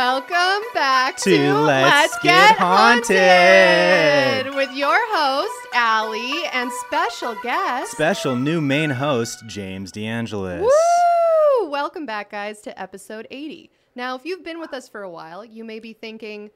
Welcome back to, To Let's Get Haunted. with your host Aly and special guest. Special new main host, James DeAngelis. Woo! Welcome back, guys, to episode 80. Now, if you've been with us for a while, you may be thinking,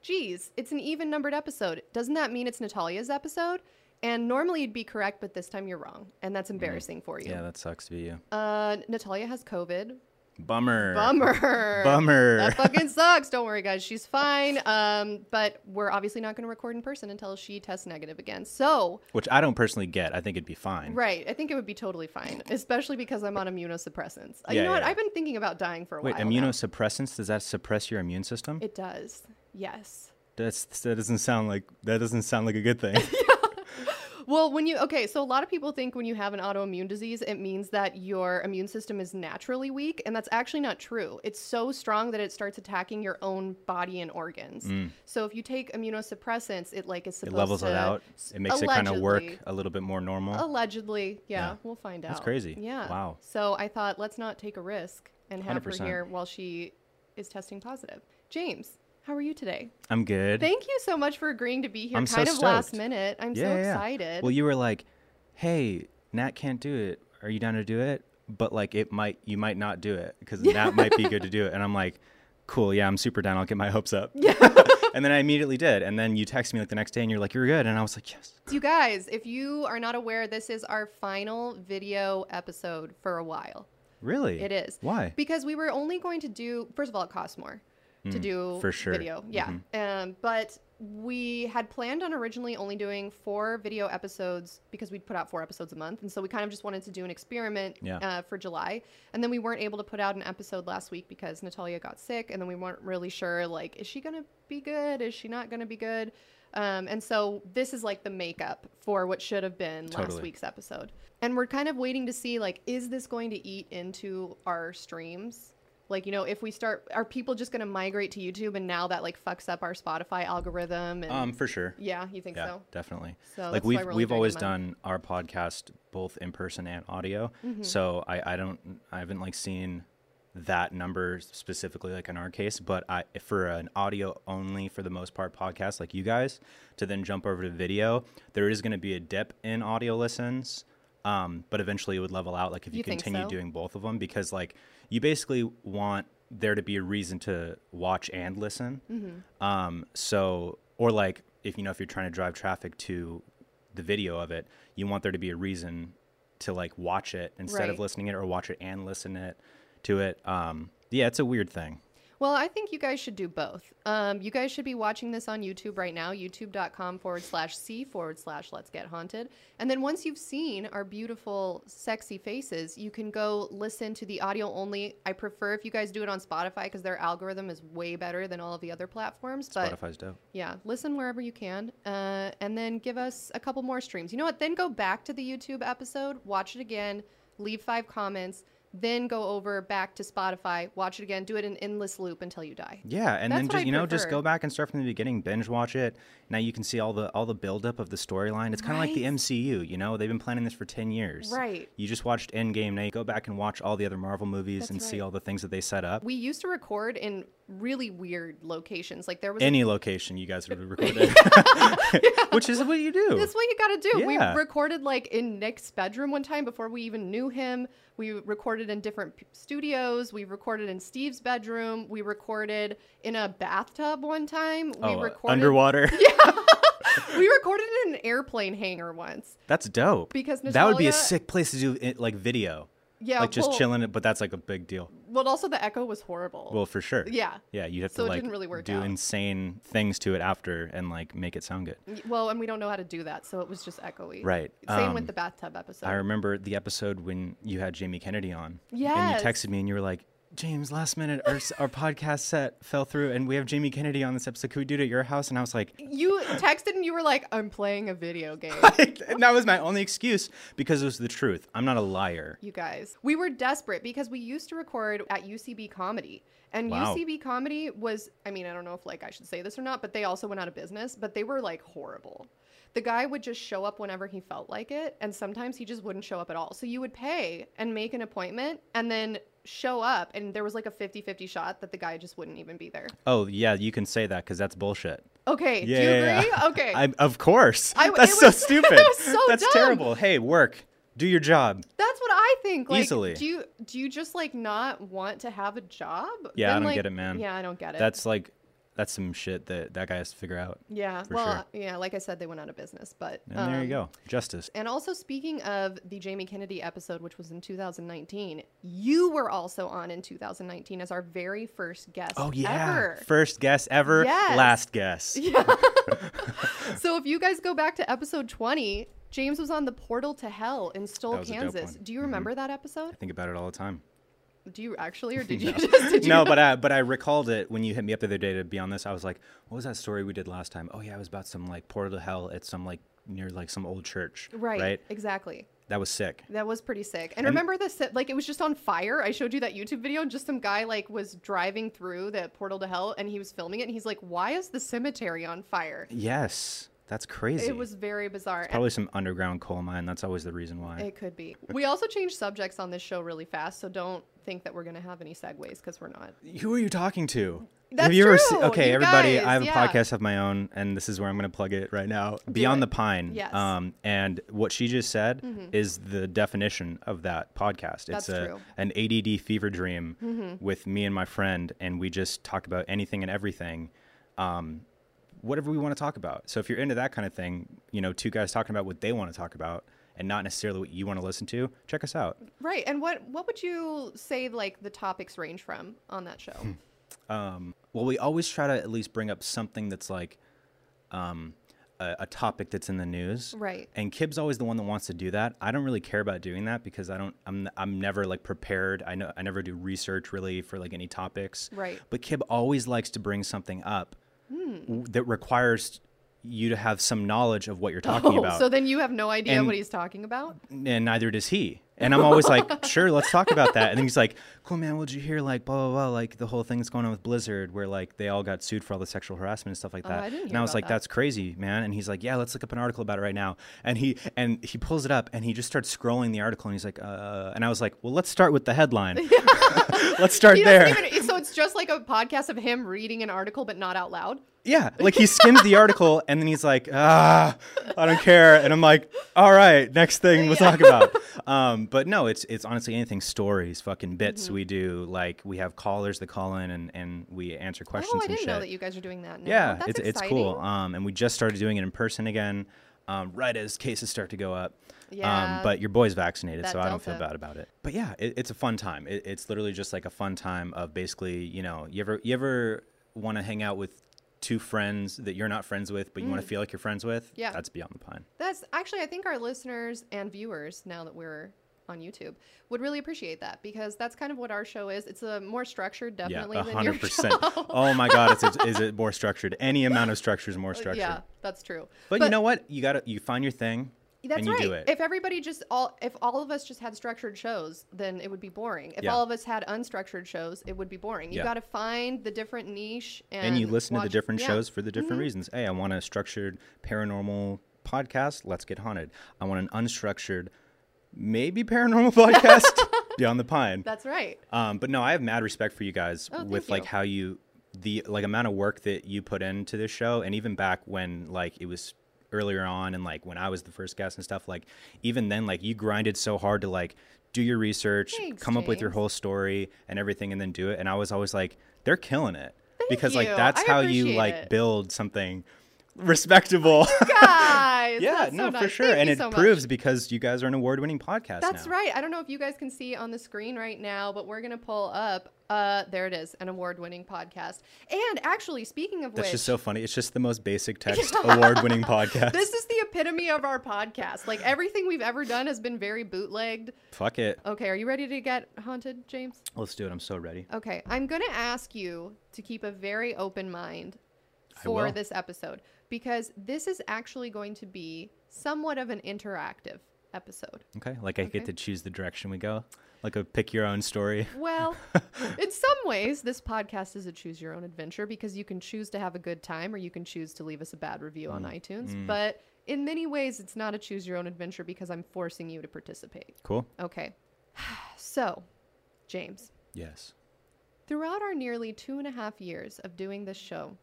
geez, it's an even numbered episode. Doesn't that mean it's Natalia's episode? And normally you'd be correct, but this time you're wrong. And that's embarrassing for you. Mm. Yeah, that sucks to be you. Uh, Natalia has COVID. Bummer. Bummer. Bummer. That fucking sucks. Don't worry, guys. She's fine. Um, but we're obviously not going to record in person until she tests negative again. So, Which I don't personally get. I think it'd be fine. right, I think it would be totally fine, especially because I'm on immunosuppressants. Yeah, you know what? yeah. I've been thinking about dying for a Wait, while. now. immunosuppressants, does that suppress your immune system? It does. Yes. That's that doesn't sound like that doesn't sound like a good thing. Well, when you okay, so a lot of people think when you have an autoimmune disease, it means that your immune system is naturally weak, and that's actually not true. It's so strong that it starts attacking your own body and organs. So if you take immunosuppressants, it like is Mm. it levels to it out. It makes it kind of work a little bit more normal. Allegedly, yeah, Yeah. we'll find out. That's crazy. Yeah. Wow. So I thought let's not take a risk and have her 100%. here while she is testing positive. James, how are you today? I'm good. Thank you so much for agreeing to be here. I'm so kind of last minute. I'm yeah, so yeah, yeah. excited. Well, you were like, "Hey, Nat can't do it. Are you down to do it?" But like, it might you might not do it because Nat might be good to do it. And I'm like, "Cool, yeah, I'm super down. I'll get my hopes up." Yeah. and then I immediately did. And then you text me like the next day, and you're like, "You're good." And I was like, "Yes." You guys, if you are not aware, this is our final video episode for a while. Really? It is. Why? Because we were only going to do, first of all, it costs more to do Mm, for sure. Mm-hmm. video. Yeah. Um, but we had planned on originally only doing four video episodes because we'd put out four episodes a month. And so we kind of just wanted to do an experiment Yeah. uh, for July. And then we weren't able to put out an episode last week because Natalia got sick. And then we weren't really sure, like, is she going to be good? Is she not going to be good? Um, and so this is like the makeup for what should have been last week's episode. And we're kind of waiting to see like, is this going to eat into our streams? Like, you know, if we start, are people just going to migrate to YouTube and now that like fucks up our Spotify algorithm? And Um, for sure. yeah, you think Yeah, so? definitely. So like we've we've always done our podcast both in person and audio. Mm-hmm. So I I don't I haven't like seen that number specifically like in our case, but I for an audio only for the most part podcast like you guys to then jump over to video, there is going to be a dip in audio listens. Um, but eventually it would level out like if you, You continue so? doing both of them because like you basically want there to be a reason to watch and listen. Mm-hmm. Um, so, or like if you know if you're trying to drive traffic to the video of it, you want there to be a reason to like watch it instead Right. of listening it or watch it and listen it to it. Um, yeah, it's a weird thing. Well, I think you guys should do both. Um, you guys should be watching this on YouTube right now, youtube.com forward slash C forward slash Let's Get Haunted. And then once you've seen our beautiful, sexy faces, you can go listen to the audio only. I prefer if you guys do it on Spotify because their algorithm is way better than all of the other platforms. But Spotify's dope. yeah, listen wherever you can, uh, and then give us a couple more streams. You know what? Then go back to the YouTube episode, watch it again, leave five comments, then go over back to Spotify, watch it again, do it in endless loop until you die. Yeah, and That's then just I you know just go back and start from the beginning, binge watch it. Now you can see all the all the buildup of the storyline. It's kind of like the MCU. You know, they've been planning this for ten years. Right. You just watched Endgame. Now you go back and watch all the other Marvel movies That's and see all the things that they set up. We used to record in really weird locations. Like there was a Any location you guys would have recorded, which is what you do. That's what you got to do. Yeah. We recorded like in Nick's bedroom one time before we even knew him. We recorded in different p- studios. We recorded in Steve's bedroom. We recorded in a bathtub one time. We oh, uh, recorded underwater. Yeah. we recorded in an airplane hangar once. That's dope. Because that would be a sick place to do it, like video, Yeah, like just well, chilling it. But that's like a big deal. But also the echo was horrible. Well, for sure. yeah. Yeah, you'd have So to it like didn't really work do out. insane things to it after and like make it sound good. Well, and we don't know how to do that, so it was just echoey. Right. Same Um, with the bathtub episode. I remember the episode when you had Jamie Kennedy on. And you texted me and you were like, James, last minute, our, our podcast set fell through, and we have Jamie Kennedy on this episode. Could we do it at your house? And I was like, You texted and you were like, I'm playing a video game. and that was my only excuse because it was the truth. I'm not a liar. you guys. We were desperate because we used to record at UCB Comedy. And Wow. UCB Comedy was, I mean, I don't know if like I should say this or not, but they also went out of business, but they were like horrible. The guy would just show up whenever he felt like it, and sometimes he just wouldn't show up at all. So you would pay and make an appointment and then show up, and there was like a 50 50 shot that the guy just wouldn't even be there. Oh yeah, you can say that because that's bullshit. Okay, Yeah, do you yeah, agree? yeah. Okay. I, of course. I- that's so was- stupid. so that's dumb. terrible. Hey, work. Do your job. That's what I think. Like, Easily. Do you do you just like not want to have a job? Yeah, I don't like- get it, man. Yeah, I don't get it. That's like, that's some shit that that guy has to figure out. yeah. Well, sure. yeah, like I said, they went out of business, but And there you um, go, justice. And also, speaking of the Jamie Kennedy episode, which was in 2019, you were also on in 2019 as our very first guest. Oh yeah, ever. first guest ever, Yes. last guess. So if you guys go back to episode 20, James was on the portal to hell in Stull, That was a dope Kansas. Mm-hmm. Do you remember that episode? I think about it all the time. Do you actually, or did you just? Did you no, but I but I recalled it when you hit me up the other day to be on this. I was like, what was that story we did last time? Oh yeah, it was about some like portal to hell at some like near like some old church. right, Right. exactly. That was sick. That was pretty sick. And, remember the like it was just on fire. I showed you that YouTube video. Just some guy like was driving through the portal to hell, and he was filming it. And he's like, "Why is the cemetery on fire?" Yes, that's crazy. It was very bizarre. and probably some underground coal mine. That's always the reason why. It could be. We also changed subjects on this show really fast, so don't think that we're gonna have any segues because we're not. Who are you talking to? That's se- true, okay, you everybody, guys, I have a yeah. podcast of my own, and this is where I'm going to plug it right now. Beyond it. the Pine. Yes. Um, and what she just said is the definition of that podcast. That's it's a, true. an ADD fever dream with me and my friend, and we just talk about anything and everything. Um, whatever we want to talk about. So if you're into that kind of thing, you know, two guys talking about what they want to talk about and not necessarily what you want to listen to, check us out. Right. And what what would you say like the topics range from on that show? um, well, we always try to at least bring up something that's like um, a, a topic that's in the news. Right. And Kib's always the one that wants to do that. I don't really care about doing that because I don't. I'm. I'm never like prepared. I know. I never do research really for like any topics. Right. But Kib always likes to bring something up Hmm. w- that requires you to have some knowledge of what you're talking Oh, about. so then you have no idea And- what he's talking about? and neither does he. And I'm always like, sure, let's talk about that. And then he's like, cool, man, what'd you hear? Like, blah, blah, blah. Like, the whole thing that's going on with Blizzard, where like they all got sued for all the sexual harassment and stuff like Oh, that. I didn't and I was like, that. that's crazy, man. And he's like, yeah, let's look up an article about it right now. And he and he pulls it up and he just starts scrolling the article and he's like, uh, and I was like, well, let's start with the headline. let's start He there. even, so it's just like a podcast of him reading an article but not out loud. Yeah, like he skims the article and then he's like, ah, I don't care. And I'm like, all right, next thing we'll talk about. Um, but no, it's it's honestly anything stories, fucking bits Mm-hmm. we do. Like we have callers that call in and, and we answer questions Oh, I and didn't shit. know that you guys are doing that now. yeah, That's it's it's cool. Um, and we just started doing it in person again, um, right as cases start to go up. Yeah. Um, but your boy's vaccinated, so I don't feel bad about it. But yeah, it, it's a fun time. It, it's literally just like a fun time of basically, you know, you ever you ever want to hang out with two friends that you're not friends with, but you want to feel like you're friends with? Mm. Yeah. that's Beyond the Pine. That's actually, I think our listeners and viewers, now that we're on YouTube, would really appreciate that because that's kind of what our show is. It's a more structured, definitely yeah, than hundred your percent. show. Oh my God, is it, is it more structured? Any amount of structure is more structured. yeah, that's true. But, you know what? You gotta you find your thing. That's and you right. do it. If everybody just all if all of us just had structured shows, then it would be boring. If Yeah. all of us had unstructured shows, it would be boring. You Yeah. got to find the different niche and and you listen to the different yeah. Mm-hmm. shows for the different reasons. Hey, I want a structured paranormal podcast. Let's get haunted. I want an unstructured, maybe paranormal podcast. Beyond the Pine. That's right. Um, but no, I have mad respect for you guys Oh, with like you. how you the like amount of work that you put into this show, and even back when like it was earlier on, and like when I was the first guest and stuff. Like even then, like you grinded so hard to like do your research, Thanks, come up with your whole story and everything, and then do it. And I was always like, they're killing it because like that's I how you like it. build something respectable. Guys, yeah, that's so no, for sure, Thank and it so proves because you guys are an award-winning podcast. That's now. right. I don't know if you guys can see on the screen right now, but we're gonna pull up. Uh, there it is, an award-winning podcast. And actually, speaking of That's which, just so funny. It's just the most basic text award-winning podcast. this is the epitome of our podcast. Like everything we've ever done has been very bootlegged. Fuck it. Okay, are you ready to get haunted, James? Let's do it. I'm so ready. Okay, I'm to ask you to keep a very open mind for this episode because this is actually going to be somewhat of an interactive episode. Okay. Like I Okay. get to choose the direction we go. Like a pick your own story. Well, in some ways, this podcast is a choose your own adventure because you can choose to have a good time or you can choose to leave us a bad review on mm. iTunes. Mm. But in many ways, it's not a choose your own adventure because I'm forcing you to participate. Cool. Okay. So, James, Yes. throughout our nearly two and a half years of doing this show,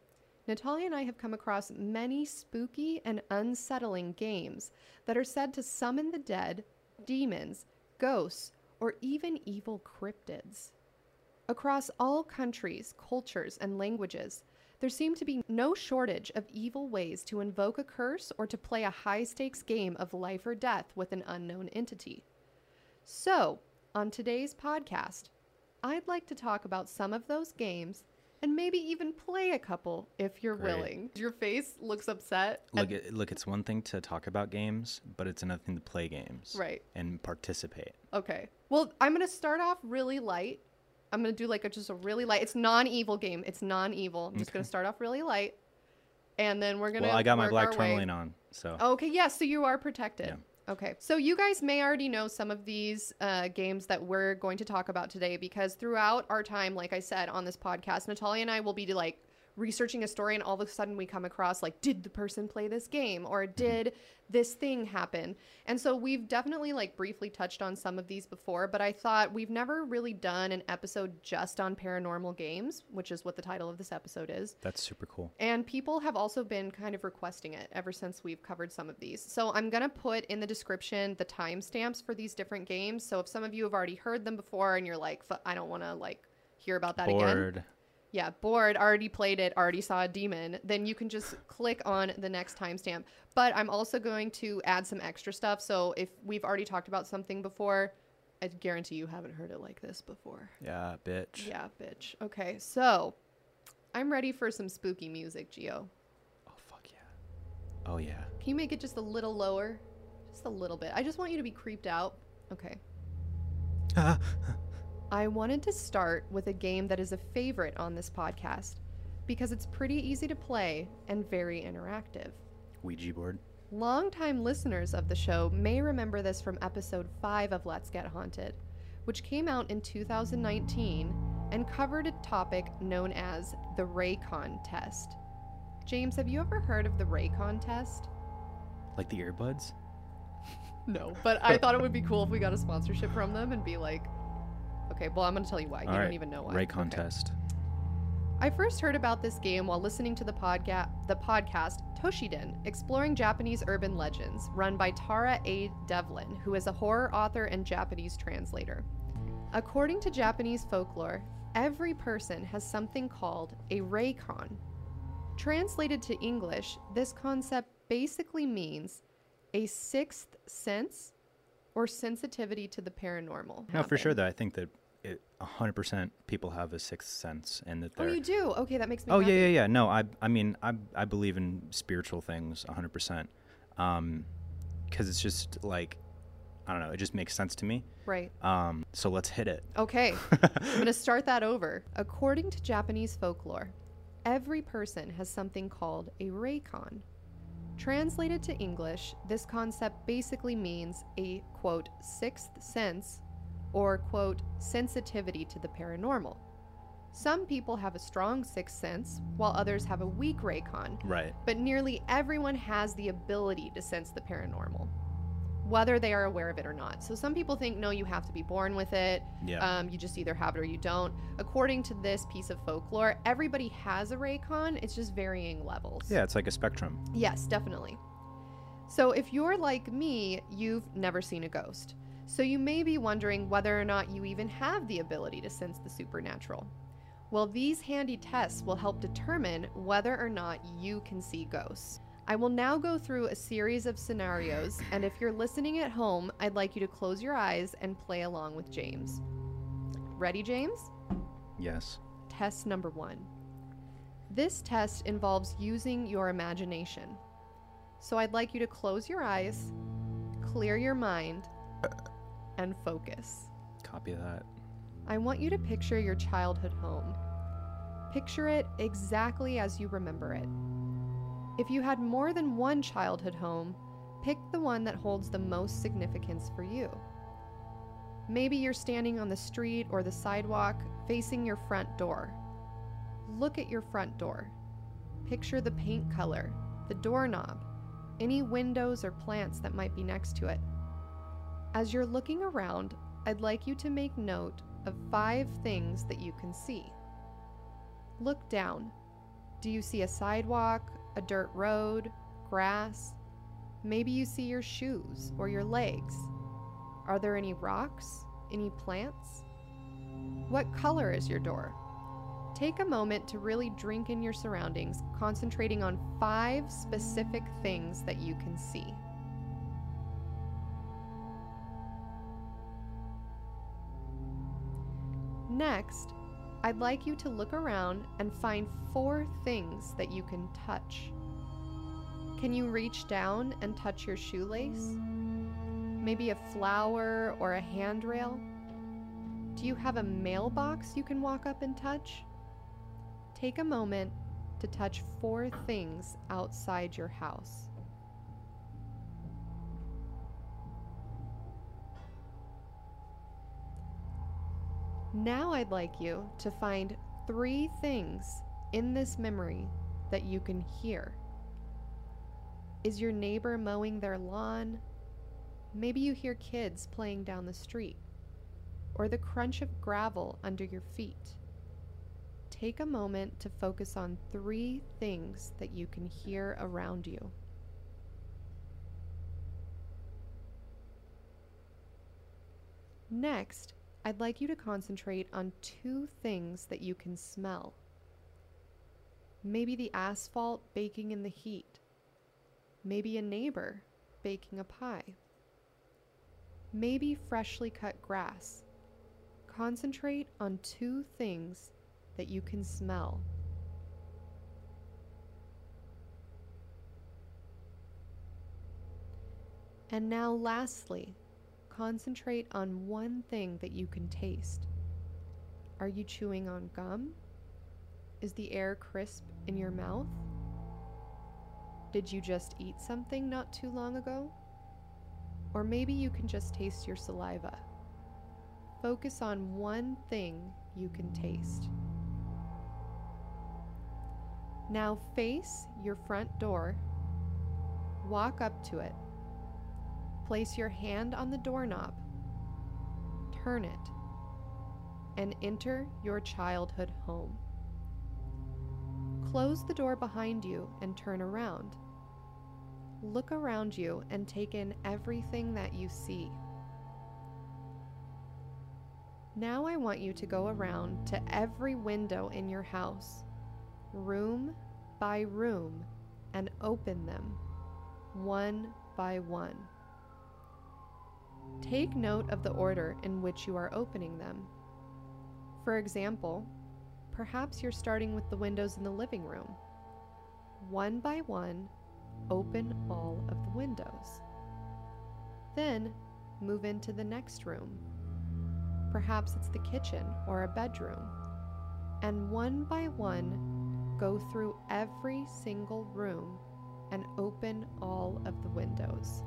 Natalia and I have come across many spooky and unsettling games that are said to summon the dead, demons, ghosts, or even evil cryptids. Across all countries, cultures, and languages, there seem to be no shortage of evil ways to invoke a curse or to play a high stakes game of life or death with an unknown entity. So, on today's podcast, I'd like to talk about some of those games and maybe even play a couple if you're Great. willing. Your face looks upset. Look, look, it's one thing to talk about games, but it's another thing to play games. Right. And participate. Okay. Well, I'm gonna start off really light. I'm gonna do like a, just a really light. It's non-evil game. It's non-evil. I'm just gonna start off really light, and then we're gonna. Well, I got my black our tourmaline on, so Okay. Yes. so you are protected. Yeah. Okay. So you guys may already know some of these uh, games that we're going to talk about today because throughout our time, like I said on this podcast, Natalia and I will be like researching a story and all of a sudden we come across like did the person play this game or mm-hmm. did this thing happen and so we've definitely like briefly touched on some of these before but i thought we've never really done an episode just on paranormal games which is what the title of this episode is that's super cool. and people have also been kind of requesting it ever since we've covered some of these. So I'm going to put in the description the timestamps for these different games. So if some of you have already heard them before and you're like, I don't want to like hear about that again. Yeah, bored, already played it, already saw a demon, then you can just click on the next timestamp. But I'm also going to add some extra stuff. So if we've already talked about something before, I guarantee you haven't heard it like this before. Yeah, bitch. Yeah, bitch. Okay, so I'm ready for some spooky music, Geo. Oh fuck yeah. Oh yeah. Can you make it just a little lower? Just a little bit. I just want you to be creeped out. Okay. I wanted to start with a game that is a favorite on this podcast because it's pretty easy to play and very interactive. Ouija board. Longtime listeners of the show may remember this from episode 5 of Let's Get Haunted, which came out in 2019 and covered a topic known as the Reikan test. James, have you ever heard of the Reikan test? Like the earbuds? No, but I thought it would be cool if we got a sponsorship from them and be like, okay, well, I'm going to tell you why. You All don't even know why. Ray Okay. contest. I first heard about this game while listening to the, podga- the podcast Toshiden, Exploring Japanese Urban Legends, run by Tara A. Devlin, who is a horror author and Japanese translator. According to Japanese folklore, every person has something called a Reikan. Translated to English, this concept basically means a sixth sense or sensitivity to the paranormal. No, for sure though. I think that it 100% people have a sixth sense and that Oh, they're you do? Okay, that makes me Oh happy. yeah, yeah, yeah. No, I I mean, I I believe in spiritual things 100%. Um cuz it's just like I don't know, it just makes sense to me. Right. Um so let's hit it. Okay, I'm going to start that over. According to Japanese folklore, every person has something called a Reikan. Translated to English, this concept basically means a quote, sixth sense or quote, sensitivity to the paranormal. Some people have a strong sixth sense, while others have a weak Reikan. Right. but nearly everyone has the ability to sense the paranormal, whether they are aware of it or not. So some people think, no, you have to be born with it. Yeah. Um, you just either have it or you don't. According to this piece of folklore, everybody has a Reikan. It's just varying levels. yeah, it's like a spectrum. Yes, definitely. So if you're like me, you've never seen a ghost. So you may be wondering whether or not you even have the ability to sense the supernatural. Well, these handy tests will help determine whether or not you can see ghosts. I will now go through a series of scenarios, and if you're listening at home, I'd like you to close your eyes and play along with James. Ready, James? Yes. Test number one. This test involves using your imagination. So I'd like you to close your eyes, clear your mind, and focus. Copy that. I want you to picture your childhood home. Picture it exactly as you remember it. If you had more than one childhood home, pick the one that holds the most significance for you. Maybe you're standing on the street or the sidewalk facing your front door. Look at your front door. Picture the paint color, the doorknob, any windows or plants that might be next to it. As you're looking around, I'd like you to make note of five things that you can see. Look down. Do you see a sidewalk, a dirt road, grass? Maybe you see your shoes or your legs. Are there any rocks? Any plants? What color is your door? Take a moment to really drink in your surroundings, concentrating on five specific things that you can see. Next, I'd like you to look around and find four things that you can touch. Can you reach down and touch your shoelace? Maybe a flower or a handrail? Do you have a mailbox you can walk up and touch? Take a moment to touch four things outside your house. Now I'd like you to find three things in this memory that you can hear. Is your neighbor mowing their lawn? Maybe you hear kids playing down the street, or the crunch of gravel under your feet. Take a moment to focus on three things that you can hear around you. Next, I'd like you to concentrate on two things that you can smell. Maybe the asphalt baking in the heat. Maybe a neighbor baking a pie. Maybe freshly cut grass. Concentrate on two things that you can smell. And now, lastly, concentrate on one thing that you can taste. Are you chewing on gum? Is the air crisp in your mouth? Did you just eat something not too long ago? Or maybe you can just taste your saliva. Focus on one thing you can taste. Now face your front door, walk up to it, place your hand on the doorknob, turn it, and enter your childhood home. Close the door behind you and turn around. Look around you and take in everything that you see. Now I want you to go around to every window in your house room by room and open them one by one. Take note of the order in which you are opening them. For example, perhaps you're starting with the windows in the living room. One by one, open all of the windows. Then move into the next room. Perhaps it's the kitchen or a bedroom. And one by one, go through every single room and open all of the windows.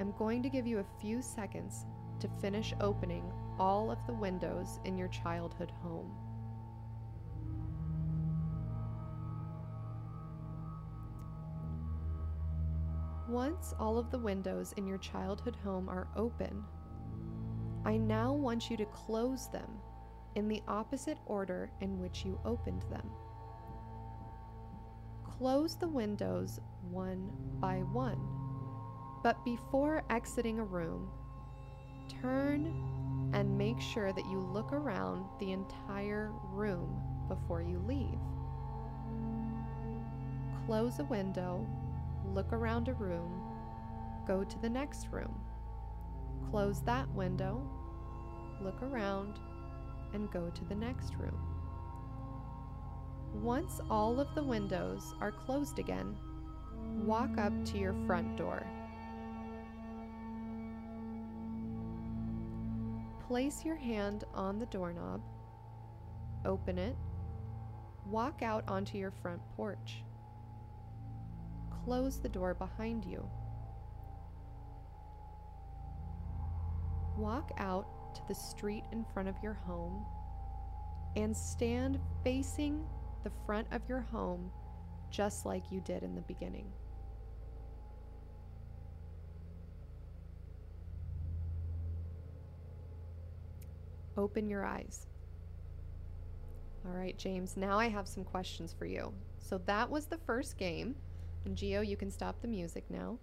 I'm going to give you a few seconds to finish opening all of the windows in your childhood home. Once all of the windows in your childhood home are open, I now want you to close them in the opposite order in which you opened them. Close the windows one by one, but before exiting a room, turn and make sure that you look around the entire room before you leave. Close a window, look around a room, go to the next room. Close that window, look around, and go to the next room. Once all of the windows are closed again, walk up to your front door. Place your hand on the doorknob, open it, walk out onto your front porch. Close the door behind you. Walk out to the street in front of your home and stand facing the front of your home just like you did in the beginning. Open your eyes. All right, James, now I have some questions for you. So that was the first game. And Geo, you can stop the music now.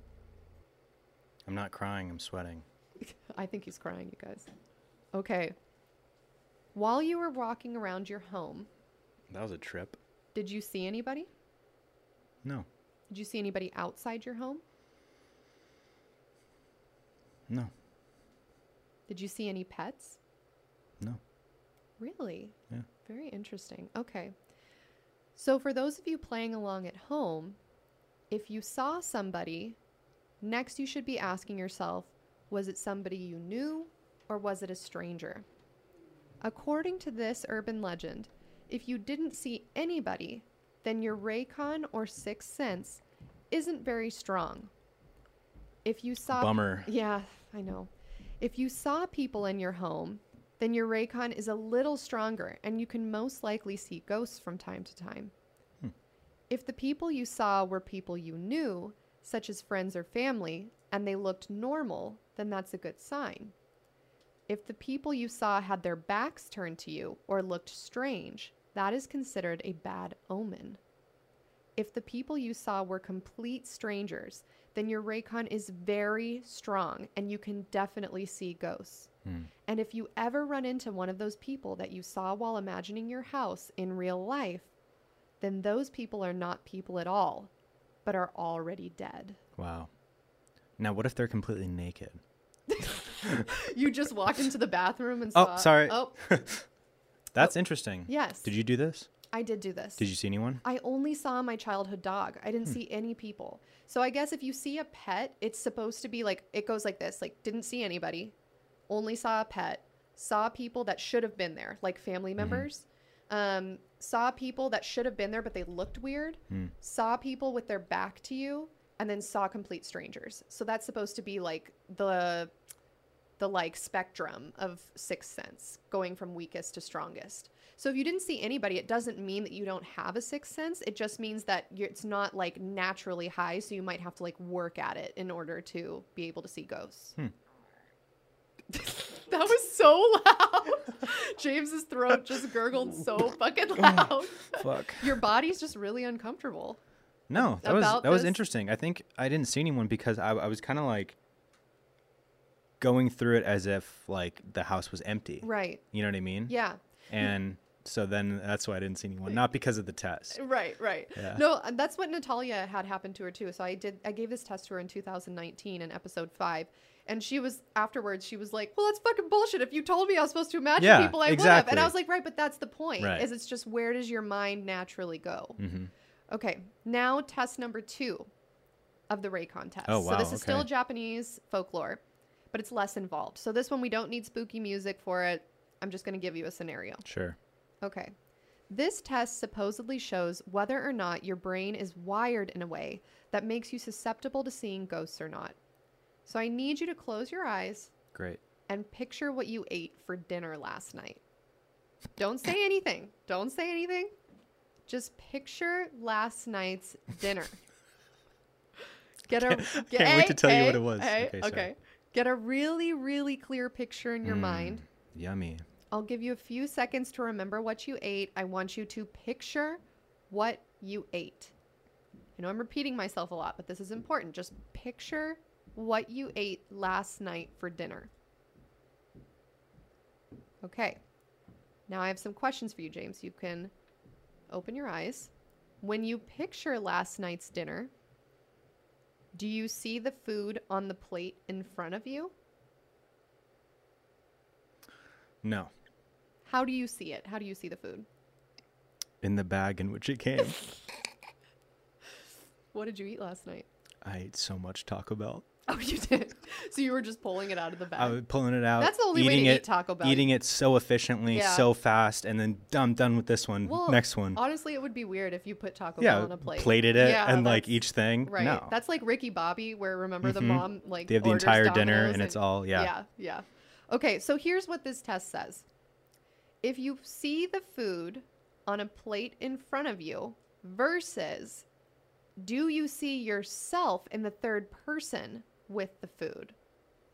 I'm not crying. I'm sweating. I think he's crying, you guys. Okay. While you were walking around your home, That was a trip. did you see anybody? No. Did you see anybody outside your home? No. Did you see any pets? No. Really? Yeah. Very interesting. Okay. So, for those of you playing along at home, if you saw somebody, next you should be asking yourself was it somebody you knew or was it a stranger? According to this urban legend, if you didn't see anybody, then your Reikan or Sixth Sense isn't very strong. If you saw Bummer. yeah, I know. If you saw people in your home, then your Reikan is a little stronger and you can most likely see ghosts from time to time. Hmm. If the people you saw were people you knew, such as friends or family, and they looked normal, then that's a good sign. If the people you saw had their backs turned to you or looked strange, that is considered a bad omen. If the people you saw were complete strangers, then your Reikan is very strong and you can definitely see ghosts. Hmm. And if you ever run into one of those people that you saw while imagining your house in real life, then those people are not people at all, but are already dead. Wow. Now, what if they're completely naked? You just walked into the bathroom and oh, saw, Oh, sorry. Oh, That's oh. interesting. yes. Did you do this? I did do this. Did you see anyone? I only saw my childhood dog. I didn't hmm. see any people. So I guess if you see a pet, it's supposed to be like it goes like this: like didn't see anybody, only saw a pet, saw people that should have been there, like family mm-hmm. members, um, saw people that should have been there but they looked weird, hmm. saw people with their back to you, and then saw complete strangers. So that's supposed to be like the the like spectrum of sixth sense going from weakest to strongest. So if you didn't see anybody it doesn't mean that you don't have a sixth sense. It just means that you're, it's not like naturally high so you might have to like work at it in order to be able to see ghosts hmm. that was so loud james's throat just gurgled so fucking oh, loud Fuck. your body's just really uncomfortable No, that was that was interesting. I think I didn't see anyone because I, I was kind of like going through it as if like the house was empty. right You know what I mean? yeah And so then that's why I didn't see anyone. Not because of the test. Uh, right, right. Yeah. No, uh, that's what Natalia had happened to her too. So I did I gave this test to her in 2019 in episode 5 and she was afterwards she was like, "Well, that's fucking bullshit. If you told me I was supposed to imagine Yeah, people, I would have." And. I was like, "Right, but that's the point. Right. Is it's just where does your mind naturally go?" hmm Okay. Now test number 2 of the Reikan test. Oh, wow. So this is still. Japanese folklore, but it's less involved. So this one we don't need spooky music for it. I'm just going to give you a scenario. Sure. Okay. This test supposedly shows whether or not your brain is wired in a way that makes you susceptible to seeing ghosts or not. So I need you to close your eyes Great. and picture what you ate for dinner last night. Don't say anything. Don't say anything. Just picture last night's dinner. Get a Can't- get, can't wait to tell you what it was. hey, Okay, okay. Get a really, really clear picture in your mind. Mm, Yummy. I'll give you a few seconds to remember what you ate. I want you to picture what you ate. I know I'm repeating myself a lot, but this is important. Just picture what you ate last night for dinner. Okay. Now I have some questions for you, James. You can open your eyes. When you picture last night's dinner, do you see the food on the plate in front of you? No. How do you see it? How do you see the food? In the bag in which it came. What did you eat last night? I ate so much Taco Bell. Oh, you did. so you were just pulling it out of the bag. I was pulling it out. That's the only way to it, eat Taco Bell. Eating it so efficiently, Yeah. so fast, and then I'm done with this one. well, Next one. Honestly, it would be weird if you put Taco yeah, Bell on a plate. plated it Yeah, and like each thing. Right. No. That's like Ricky Bobby, where remember the Mhm. mom like They have the entire dinner Domino's and it's all- yeah. Yeah, yeah. Okay, so here's what this test says. If you see the food on a plate in front of you versus do you see yourself in the third person with the food?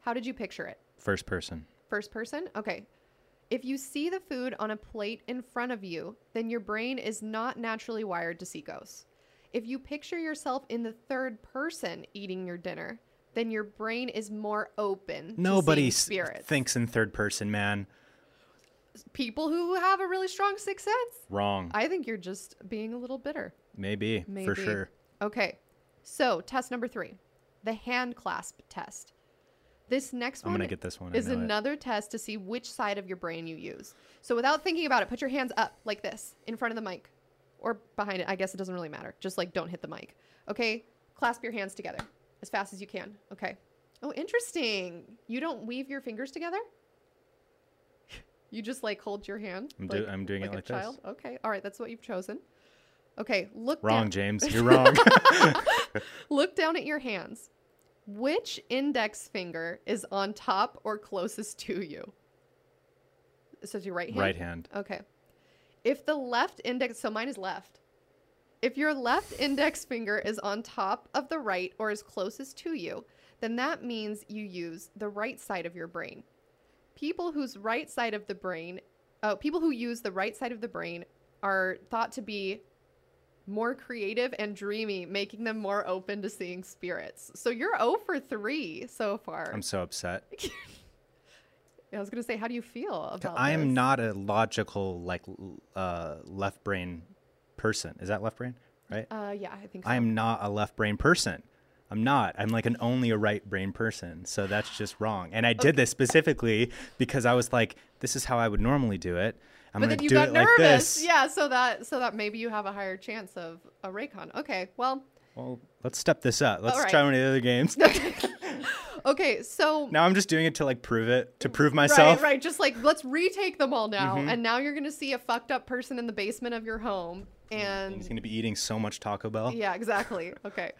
How did you picture it? First person. First person? Okay. If you see the food on a plate in front of you, then your brain is not naturally wired to see ghosts. If you picture yourself in the third person eating your dinner, then your brain is more open Nobody thinks in third person, man. People who have a really strong sixth sense. Wrong. I think you're just being a little bitter. Maybe, Maybe. for sure. Okay. So, test number 3. The hand clasp test. This next I'm one gonna get this one. Is know it. another test to see which side of your brain you use. So without thinking about it, put your hands up like this in front of the mic or behind it. I guess it doesn't really matter. Just like don't hit the mic. Okay? Clasp your hands together as fast as you can. Okay. Oh, interesting. You don't weave your fingers together? You just like hold your hand? I'm do- I'm doing it like a like this. child? Okay. All right, that's what you've chosen. Okay, look Wrong, down. James. You're wrong. Look down at your hands. Which index finger is on top or closest to you? So it's your right hand? right hand. Okay. If the left index, so mine is left. If your left index finger is on top of the right or is closest to you, then that means you use the right side of your brain. People whose right side of the brain, oh, people who use the right side of the brain are thought to be more creative and dreamy, making them more open to seeing spirits. So you're 0 for 3 so far. I'm so upset. I was going to say, how do you feel about I am this? not a logical like uh, left brain person. Is that left brain? Right. Uh, yeah, I think so. I am not a left brain person. I'm not. I'm like an only a right brain person. So that's just wrong. And I did this specifically because I was like, this is how I would normally do it. I'm but then you got nervous. like. Yeah, so that so that maybe you have a higher chance of a Reikan. Okay, well, Well, let's step this up. Let's right. try one of the other games. okay, so now I'm just doing it to like prove it, to prove myself. right, right, just like let's retake them all now, Mhm. and now you're gonna see a fucked up person in the basement of your home, and He's gonna be eating so much Taco Bell. Yeah, exactly. Okay.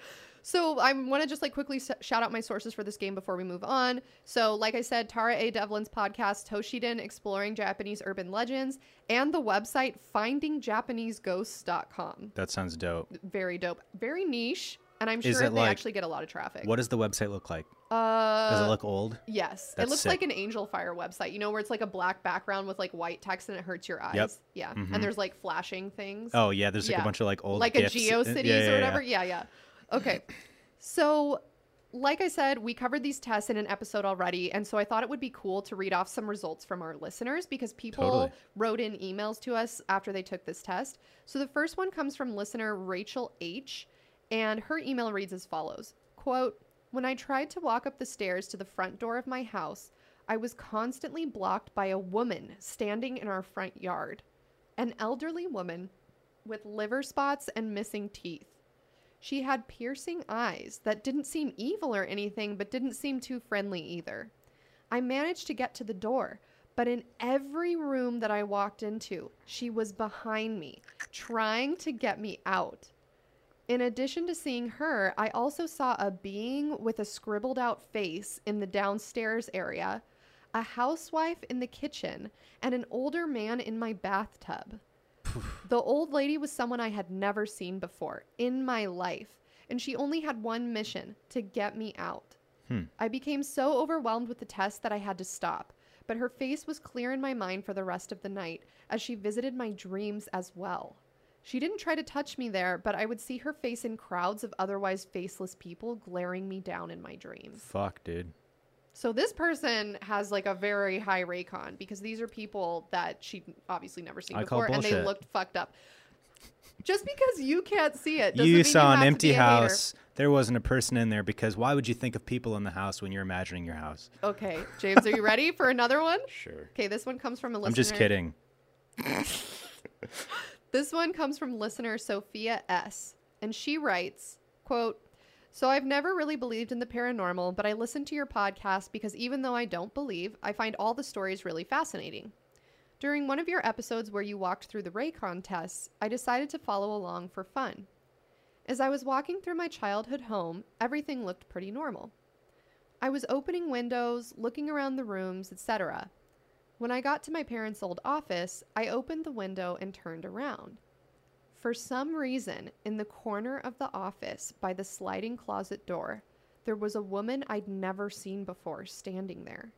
So I want to just like quickly s- shout out my sources for this game before we move on. So, like I said, Tara A. Devlin's podcast, Toshiden Exploring Japanese Urban Legends, and the website findingjapaneseghosts.com. That sounds dope. Very dope. Very niche. And I'm sure they like- actually get a lot of traffic. What does the website look like? Uh, Does it look old? Yes. it looks sick. like an Angelfire website, you know, where it's like a black background with like white text and it hurts your eyes. Yep. Yeah. Mhm. And there's like flashing things. Oh yeah, there's like Yeah. a bunch of like old like GIFs. a Uh, GeoCities yeah, yeah, or whatever. Yeah, yeah. Okay. So, like I said, we covered these tests in an episode already, and so I thought it would be cool to read off some results from our listeners because people Totally. wrote in emails to us after they took this test. So the first one comes from listener Rachel H, and her email reads as follows: "Quote: When I tried to walk up the stairs to the front door of my house, I was constantly blocked by a woman standing in our front yard, an elderly woman." with liver spots and missing teeth. She had piercing eyes that didn't seem evil or anything, but didn't seem too friendly either. I managed to get to the door, but in every room that I walked into, she was behind me, trying to get me out. In addition to seeing her, I also saw a being with a scribbled out face in the downstairs area, a housewife in the kitchen, and an older man in my bathtub. The old lady was someone I had never seen before in my life, and she only had one mission to get me out. Hmm. I became so overwhelmed with the test that I had to stop, but her face was clear in my mind for the rest of the night as she visited my dreams as well. She didn't try to touch me there, but I would see her face in crowds of otherwise faceless people glaring me down in my dreams. Fuck, dude. So this person has like a very high Reikan because these are people that she'd obviously never seen I call before and they bullshit. looked fucked up. Just because you can't see it, doesn't You mean saw you an have to empty be a hater. house. There wasn't a person in there because why would you think of people in the house when you're imagining your house? Okay, James, are you ready for another one? Sure. Okay, this one comes from a listener. I'm just kidding. This one comes from listener Sophia S. And she writes, Quote, so I've never really believed in the paranormal, but I listen to your podcast because even though I don't believe, I find all the stories really fascinating. During one of your episodes where you walked through the Reikan tests, I decided to follow along for fun. As I was walking through my childhood home, everything looked pretty normal. I was opening windows, looking around the rooms, etc. When I got to my parents' old office, I opened the window and turned around. For some reason, in the corner of the office by the sliding closet door, there was a woman I'd never seen before standing there.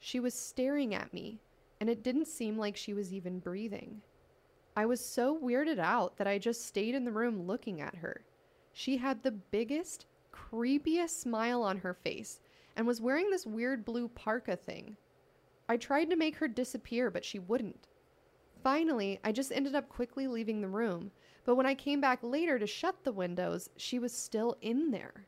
She was staring at me, and it didn't seem like she was even breathing. I was so weirded out that I just stayed in the room looking at her. She had the biggest, creepiest smile on her face and was wearing this weird blue parka thing. I tried to make her disappear, but she wouldn't. Finally, I just ended up quickly leaving the room, but when I came back later to shut the windows, she was still in there.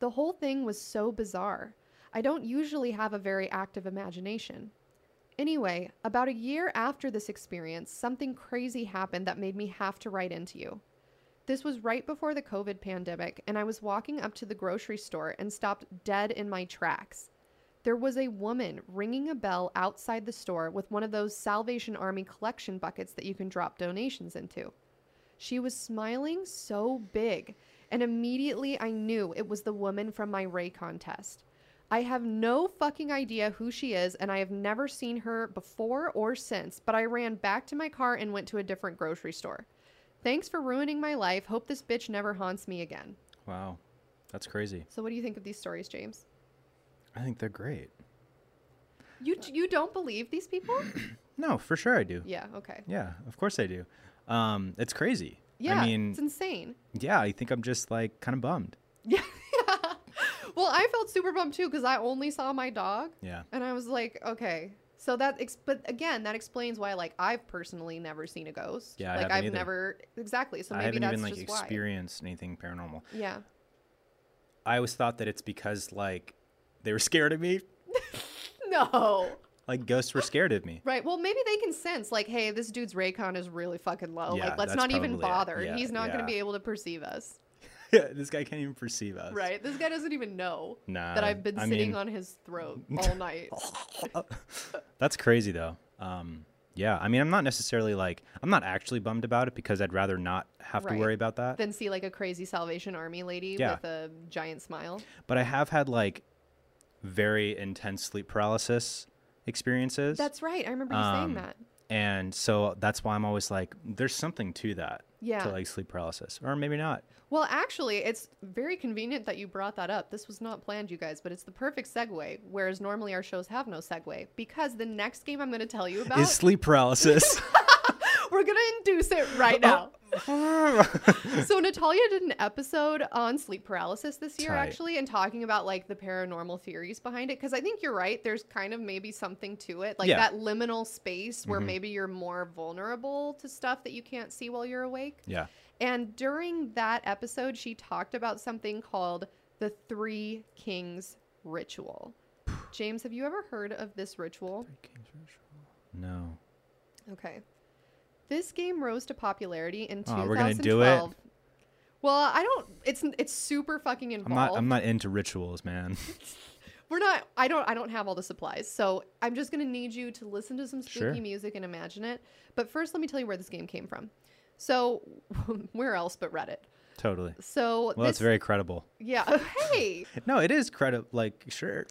The whole thing was so bizarre. I don't usually have a very active imagination. Anyway, about a year after this experience, something crazy happened that made me have to write into you. This was right before the COVID pandemic, and I was walking up to the grocery store and stopped dead in my tracks. There was a woman ringing a bell outside the store with one of those Salvation Army collection buckets that you can drop donations into. She was smiling so big, and immediately I knew it was the woman from my Reikan test. I have no fucking idea who she is, and I have never seen her before or since, but I ran back to my car and went to a different grocery store. Thanks for ruining my life. Hope this bitch never haunts me again. Wow. That's crazy. So, what do you think of these stories, James? I think they're great. You you don't believe these people? No, for sure I do. yeah. Okay. Yeah, of course I do. Um, it's crazy. Yeah. I mean, it's insane. yeah, I think I'm just like kind of bummed. Yeah. well, I felt super bummed too because I only saw my dog, Yeah. and I was like, okay. So that, ex- but again, that explains why, like, I've personally never seen a ghost. Yeah, like I've either. never exactly. So I maybe haven't that's even like just experienced anything paranormal. Yeah. I always thought that it's because like they were scared of me. No. Like ghosts were scared of me. Right. Well, maybe they can sense, like, hey, this dude's Reikan is really fucking low. Yeah, like, let's not even bother. Yeah, He's not going to be able to perceive us. Yeah, this guy can't even perceive us. Right. This guy doesn't even know Nah. that I've been I sitting mean- on his throat all night. That's crazy though. Um, yeah, I mean, I'm not necessarily like I'm not actually bummed about it because I'd rather not have Right. to worry about that. than see, like, a crazy Salvation Army lady Yeah. with a giant smile. But I have had like very intense sleep paralysis experiences. That's right. I remember you Um, saying that. and so that's why I'm always like, there's something to that. Yeah. To like sleep paralysis, or maybe not. Well, actually, it's very convenient that you brought that up. This was not planned, you guys, but it's the perfect segue, whereas normally our shows have no segue. Because the next game I'm going to tell you about, Is sleep paralysis? we're going to induce it right now. so Natalia did an episode on sleep paralysis this year Tight. actually and talking about like the paranormal theories behind it because I think you're right there's kind of maybe something to it like Yeah. that liminal space where mm-hmm. maybe you're more vulnerable to stuff that you can't see while you're awake. yeah. And during that episode she talked about something called the 3 Kings ritual. James, have you ever heard of this ritual? Three Kings ritual? No. Okay. This game rose to popularity in Oh, 2012. we're gonna do it? Well, I don't. It's it's super fucking I'm involved. not. I'm not into rituals, man. We're not. I don't. I don't have all the supplies, so I'm just gonna need you to listen to some spooky Sure. music and imagine it. But first, let me tell you where this game came from. So, where else but Reddit? totally. So Well, this, it's very credible. yeah. Hey, No, it is credible. Like, sure.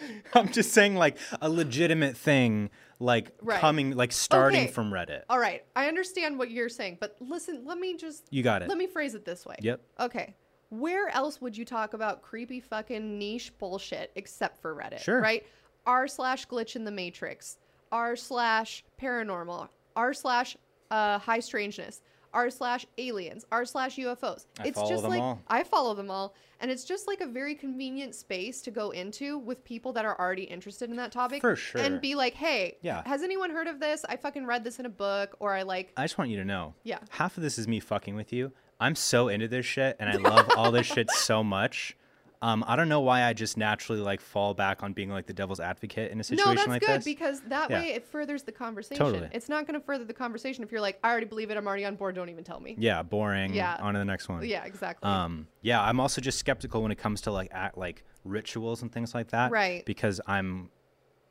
I'm just saying, like, a legitimate thing, like Right. coming, like, starting Okay. from Reddit. all right. I understand what you're saying, but listen. Let me just You got it. Let me phrase it this way. Yep. Okay. Where else would you talk about creepy fucking niche bullshit except for Reddit? Sure. Right? R slash glitch in the matrix. R slash paranormal. R slash uh, high strangeness. R slash aliens. R slash UFOs. I it's just them like all. I follow them all. And it's just like a very convenient space to go into with people that are already interested in that topic. For sure. And be like, hey, Yeah. has anyone heard of this? I fucking read this in a book or I like I just want you to know. Yeah. Half of this is me fucking with you. I'm so into this shit, and I love all this shit so much. Um, I don't know why I just naturally like fall back on being like the devil's advocate in a situation No, that's like good this. because that Yeah. way it furthers the conversation. Totally. It's not going to further the conversation if you're like, I already believe it. I'm already on board. Don't even tell me. yeah, boring. Yeah. On to the next one. Yeah, exactly. Um, yeah, I'm also just skeptical when it comes to like act, like rituals and things like that. Right. Because I'm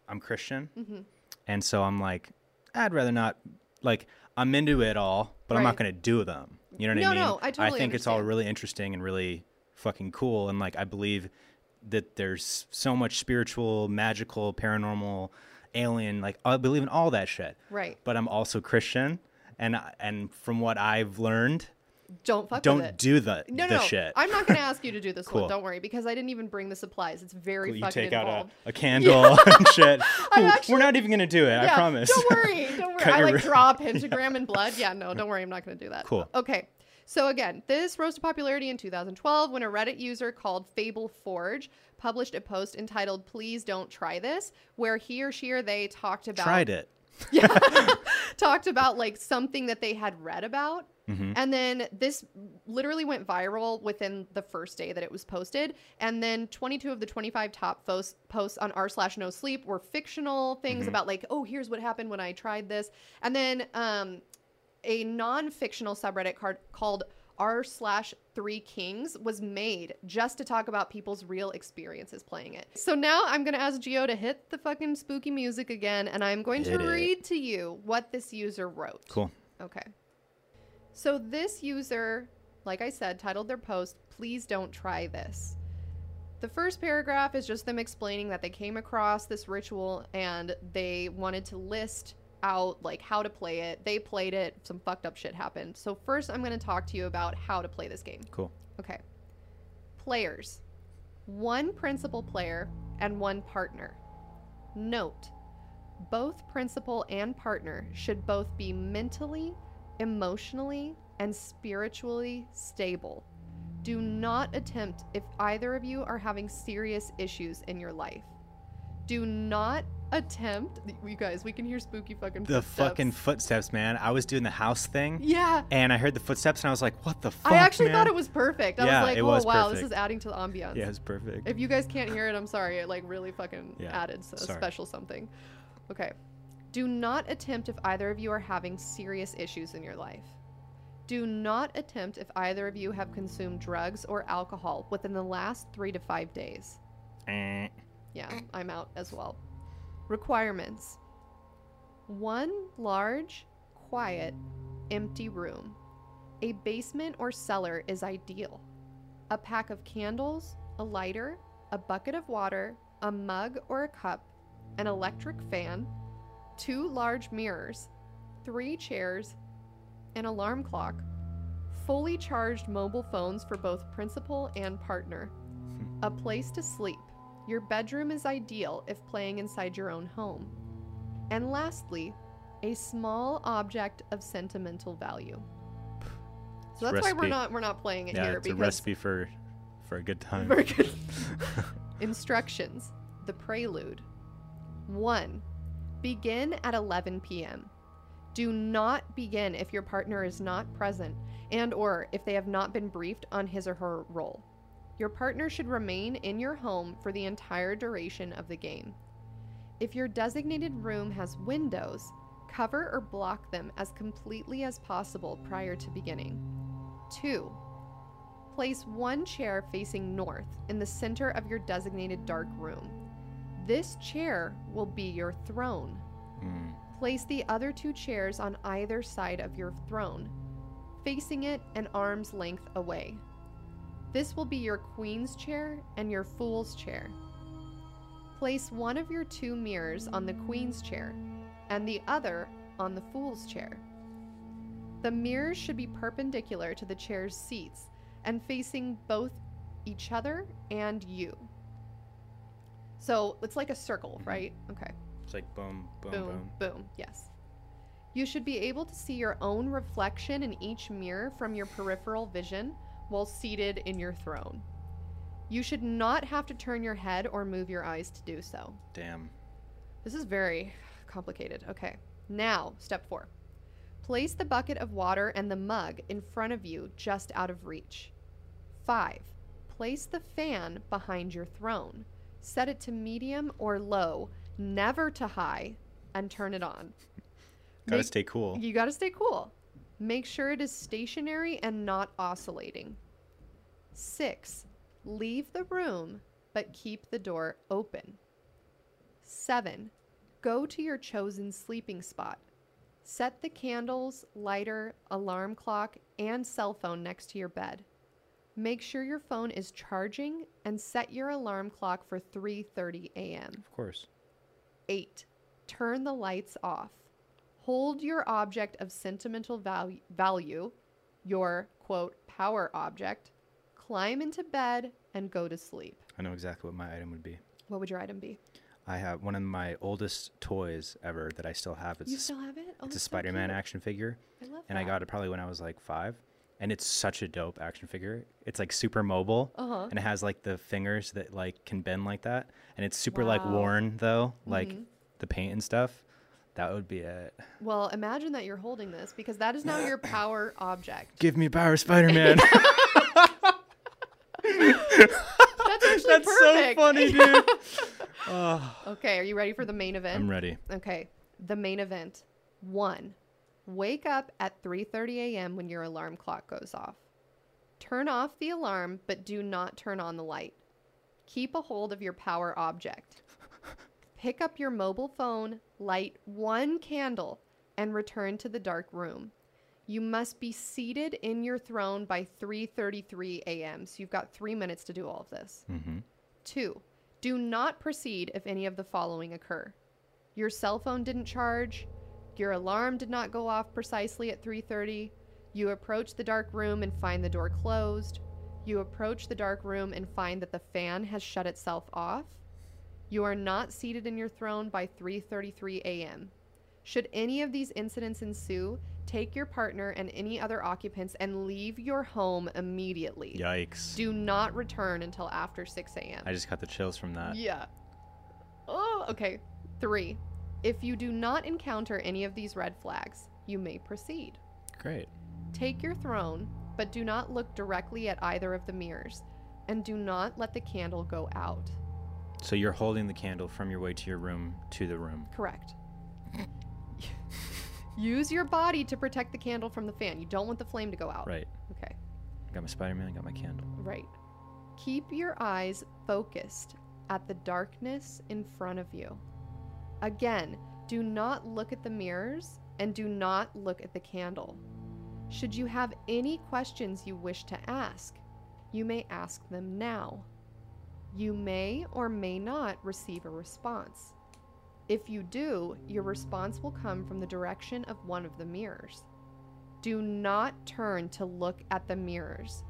I'm Christian, Mhm. and so I'm like, I'd rather not. Like, I'm into it all, but I'm not gonna do them. You know what No, I mean? no, I totally I think it's all really interesting and really fucking cool, and like I believe that there's so much spiritual, magical, paranormal, alien. Like I believe in all that shit. right. But I'm also Christian, and and from what I've learned, Don't fuck don't it. do the no, the no, shit. I'm not going to ask you to do this Cool. one. Don't worry, because I didn't even bring the supplies. It's very you fucking take out a, a candle and shit. Ooh, actually- we're not even gonna do it. I promise. Don't worry. Don't worry. Cut I like draw a pentagram in blood. Yeah, no, don't worry. I'm not going to do that. Cool. Okay. So again, this rose to popularity in 2012 when a Reddit user called Fable Forge published a post entitled "Please Don't Try This," where he or she or they talked about Tried it. Yeah, talked about like something that they had read about. Mm-hmm. And then this literally went viral within the first day that it was posted. And then 22 of the 25 top posts, posts on r slash no sleep were fictional things Mm-hmm. about like, oh, here's what happened when I tried this. And then um, a non-fictional subreddit card called r slash three kings was made just to talk about people's real experiences playing it. So now I'm gonna ask Geo to hit the fucking spooky music again, and I'm going Hit to it. read to you what this user wrote. Cool. Okay. So this user, like I said, titled their post, Please Don't Try This. The first paragraph is just them explaining that they came across this ritual and they wanted to list out like how to play it. They played it, some fucked up shit happened. So first I'm going to talk to you about how to play this game. Cool. Okay. Players. One principal player and one partner. Note. Both principal and partner should both be mentally, emotionally, and spiritually stable. Do not attempt if either of you are having serious issues in your life. Do not attempt. You guys, we can hear spooky fucking The footsteps. fucking footsteps, man. I was doing the house thing, Yeah. and I heard the footsteps, and I was like, "What the fuck?" I actually man? thought it was perfect. I Yeah, was like, it oh was wow, this is adding to the ambiance. Yeah, it's perfect. If you guys can't hear it, I'm sorry. It like really fucking Yeah, added a sorry. special something. Okay. Do not attempt if either of you are having serious issues in your life. Do not attempt if either of you have consumed drugs or alcohol within the last three to five days. Eh. Yeah, I'm out as well. Requirements one large, quiet, empty room. A basement or cellar is ideal. A pack of candles, a lighter, a bucket of water, a mug or a cup, an electric fan, two large mirrors, three chairs, an alarm clock, fully charged mobile phones for both principal and partner, a place to sleep. Your bedroom is ideal if playing inside your own home. And lastly, a small object of sentimental value. So that's why we're not we're not playing it here. Yeah, here it's a recipe for for a good time. good. Instructions. The prelude. 1. Begin at 11 p.m. Do not begin if your partner is not present and or if they have not been briefed on his or her role. Your partner should remain in your home for the entire duration of the game. If your designated room has windows, cover or block them as completely as possible prior to beginning. 2. Place one chair facing north in the center of your designated dark room. This chair will be your throne. Mm. Place the other two chairs on either side of your throne, facing it an arm's length away. This will be your queen's chair and your fool's chair. Place one of your two mirrors on the queen's chair and the other on the fool's chair. The mirrors should be perpendicular to the chair's seats and facing both each other and you. So it's like a circle, mm-hmm. right? Okay. It's like boom, boom, Boom, boom. boom, Yes. You should be able to see your own reflection in each mirror from your peripheral vision while seated in your throne. You should not have to turn your head or move your eyes to do so. Damn. This is very complicated. Okay. Now, step four. Place the bucket of water and the mug in front of you, just out of reach. Five. place the fan behind your throne. Set it to medium or low, never to high, and turn it on. Gotta Make- stay cool. You got to stay cool. Make sure it is stationary and not oscillating. Six, leave the room, but keep the door open. Seven, go to your chosen sleeping spot. Set the candles, lighter, alarm clock, and cell phone next to your bed. Make sure your phone is charging and set your alarm clock for 3:30 a.m. Of course. 8. Turn the lights off. Hold your object of sentimental value, value, your quote, power object, climb into bed, and go to sleep. I know exactly what my item would be. What would your item be? I have one of my oldest toys ever that I still have. It's you a, still have it? Oh, it's a Spider-Man cute. action figure, I love and I got it probably when I was like five. And it's such a dope action figure. It's like super mobile, Uh-huh. and it has like the fingers that like can bend like that, and it's super like worn though, like Mhm. the paint and stuff. That would be it. Well, imagine that you're holding this because that is now your power object. Give me power, Spider-Man. That's actually That's so funny, dude. Okay, are you ready for the main event? I'm ready. Okay, the main event. One, wake up at 3:30 a.m. when your alarm clock goes off. Turn off the alarm, but do not turn on the light. Keep a hold of your power object. Pick up your mobile phone, light one candle, and return to the dark room. You must be seated in your throne by 3:33 a.m. So you've got 3 minutes to do all of this. Mm-hmm. Two, do not proceed if any of the following occur. Your cell phone didn't charge, your alarm did not go off precisely at 3:30, you approach the dark room and find the door closed, you approach the dark room and find that the fan has shut itself off, you are not seated in your throne by 3:33 a.m. Should any of these incidents ensue, take your partner and any other occupants and leave your home immediately. Yikes. Do not return until after 6 a.m. I just got the chills from that. Yeah. Oh, okay. Three. If you do not encounter any of these red flags, you may proceed. Great. Take your throne, but do not look directly at either of the mirrors, and do not let the candle go out. So you're holding the candle from your way to your room to the room. Correct. Use your body to protect the candle from the fan. You don't want the flame to go out. Right. Okay. I got my Spider-Man. I got my candle. Right. Keep your eyes focused at the darkness in front of you. Again, do not look at the mirrors and do not look at the candle. Should you have any questions you wish to ask, you may ask them now. You may or may not receive a response. If you do, your response will come from the direction of one of the mirrors. Do not turn to look at the mirrors.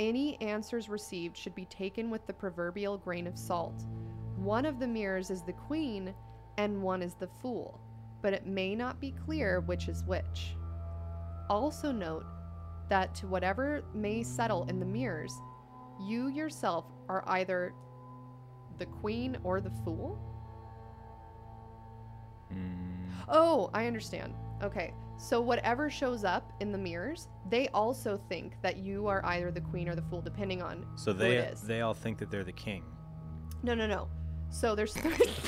Any answers received should be taken with the proverbial grain of salt. One of the mirrors is the queen and one is the fool, but it may not be clear which is which. Also, note that to whatever may settle in the mirrors, you yourself are either the queen or the fool. Mm, Oh, I understand. Okay. So whatever shows up in the mirrors, they also think that you are either the queen or the fool, depending on so who they it is. they all think that they're the king. No, no, no. So there's.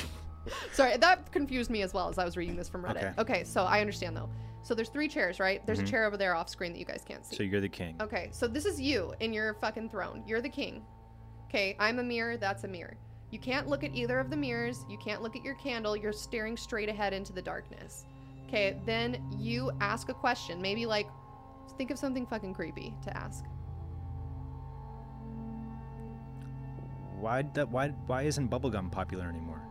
Sorry, that confused me as well as I was reading this from Reddit. Okay. Okay, so I understand though. So there's three chairs, right? There's Mhm. a chair over there off screen that you guys can't see. So you're the king. Okay, so this is you in your fucking throne. You're the king. Okay, I'm a mirror, that's a mirror. You can't look at either of the mirrors. You can't look at your candle. You're staring straight ahead into the darkness. Okay, then you ask a question. Maybe like, think of something fucking creepy to ask. Why that why why isn't bubblegum popular anymore?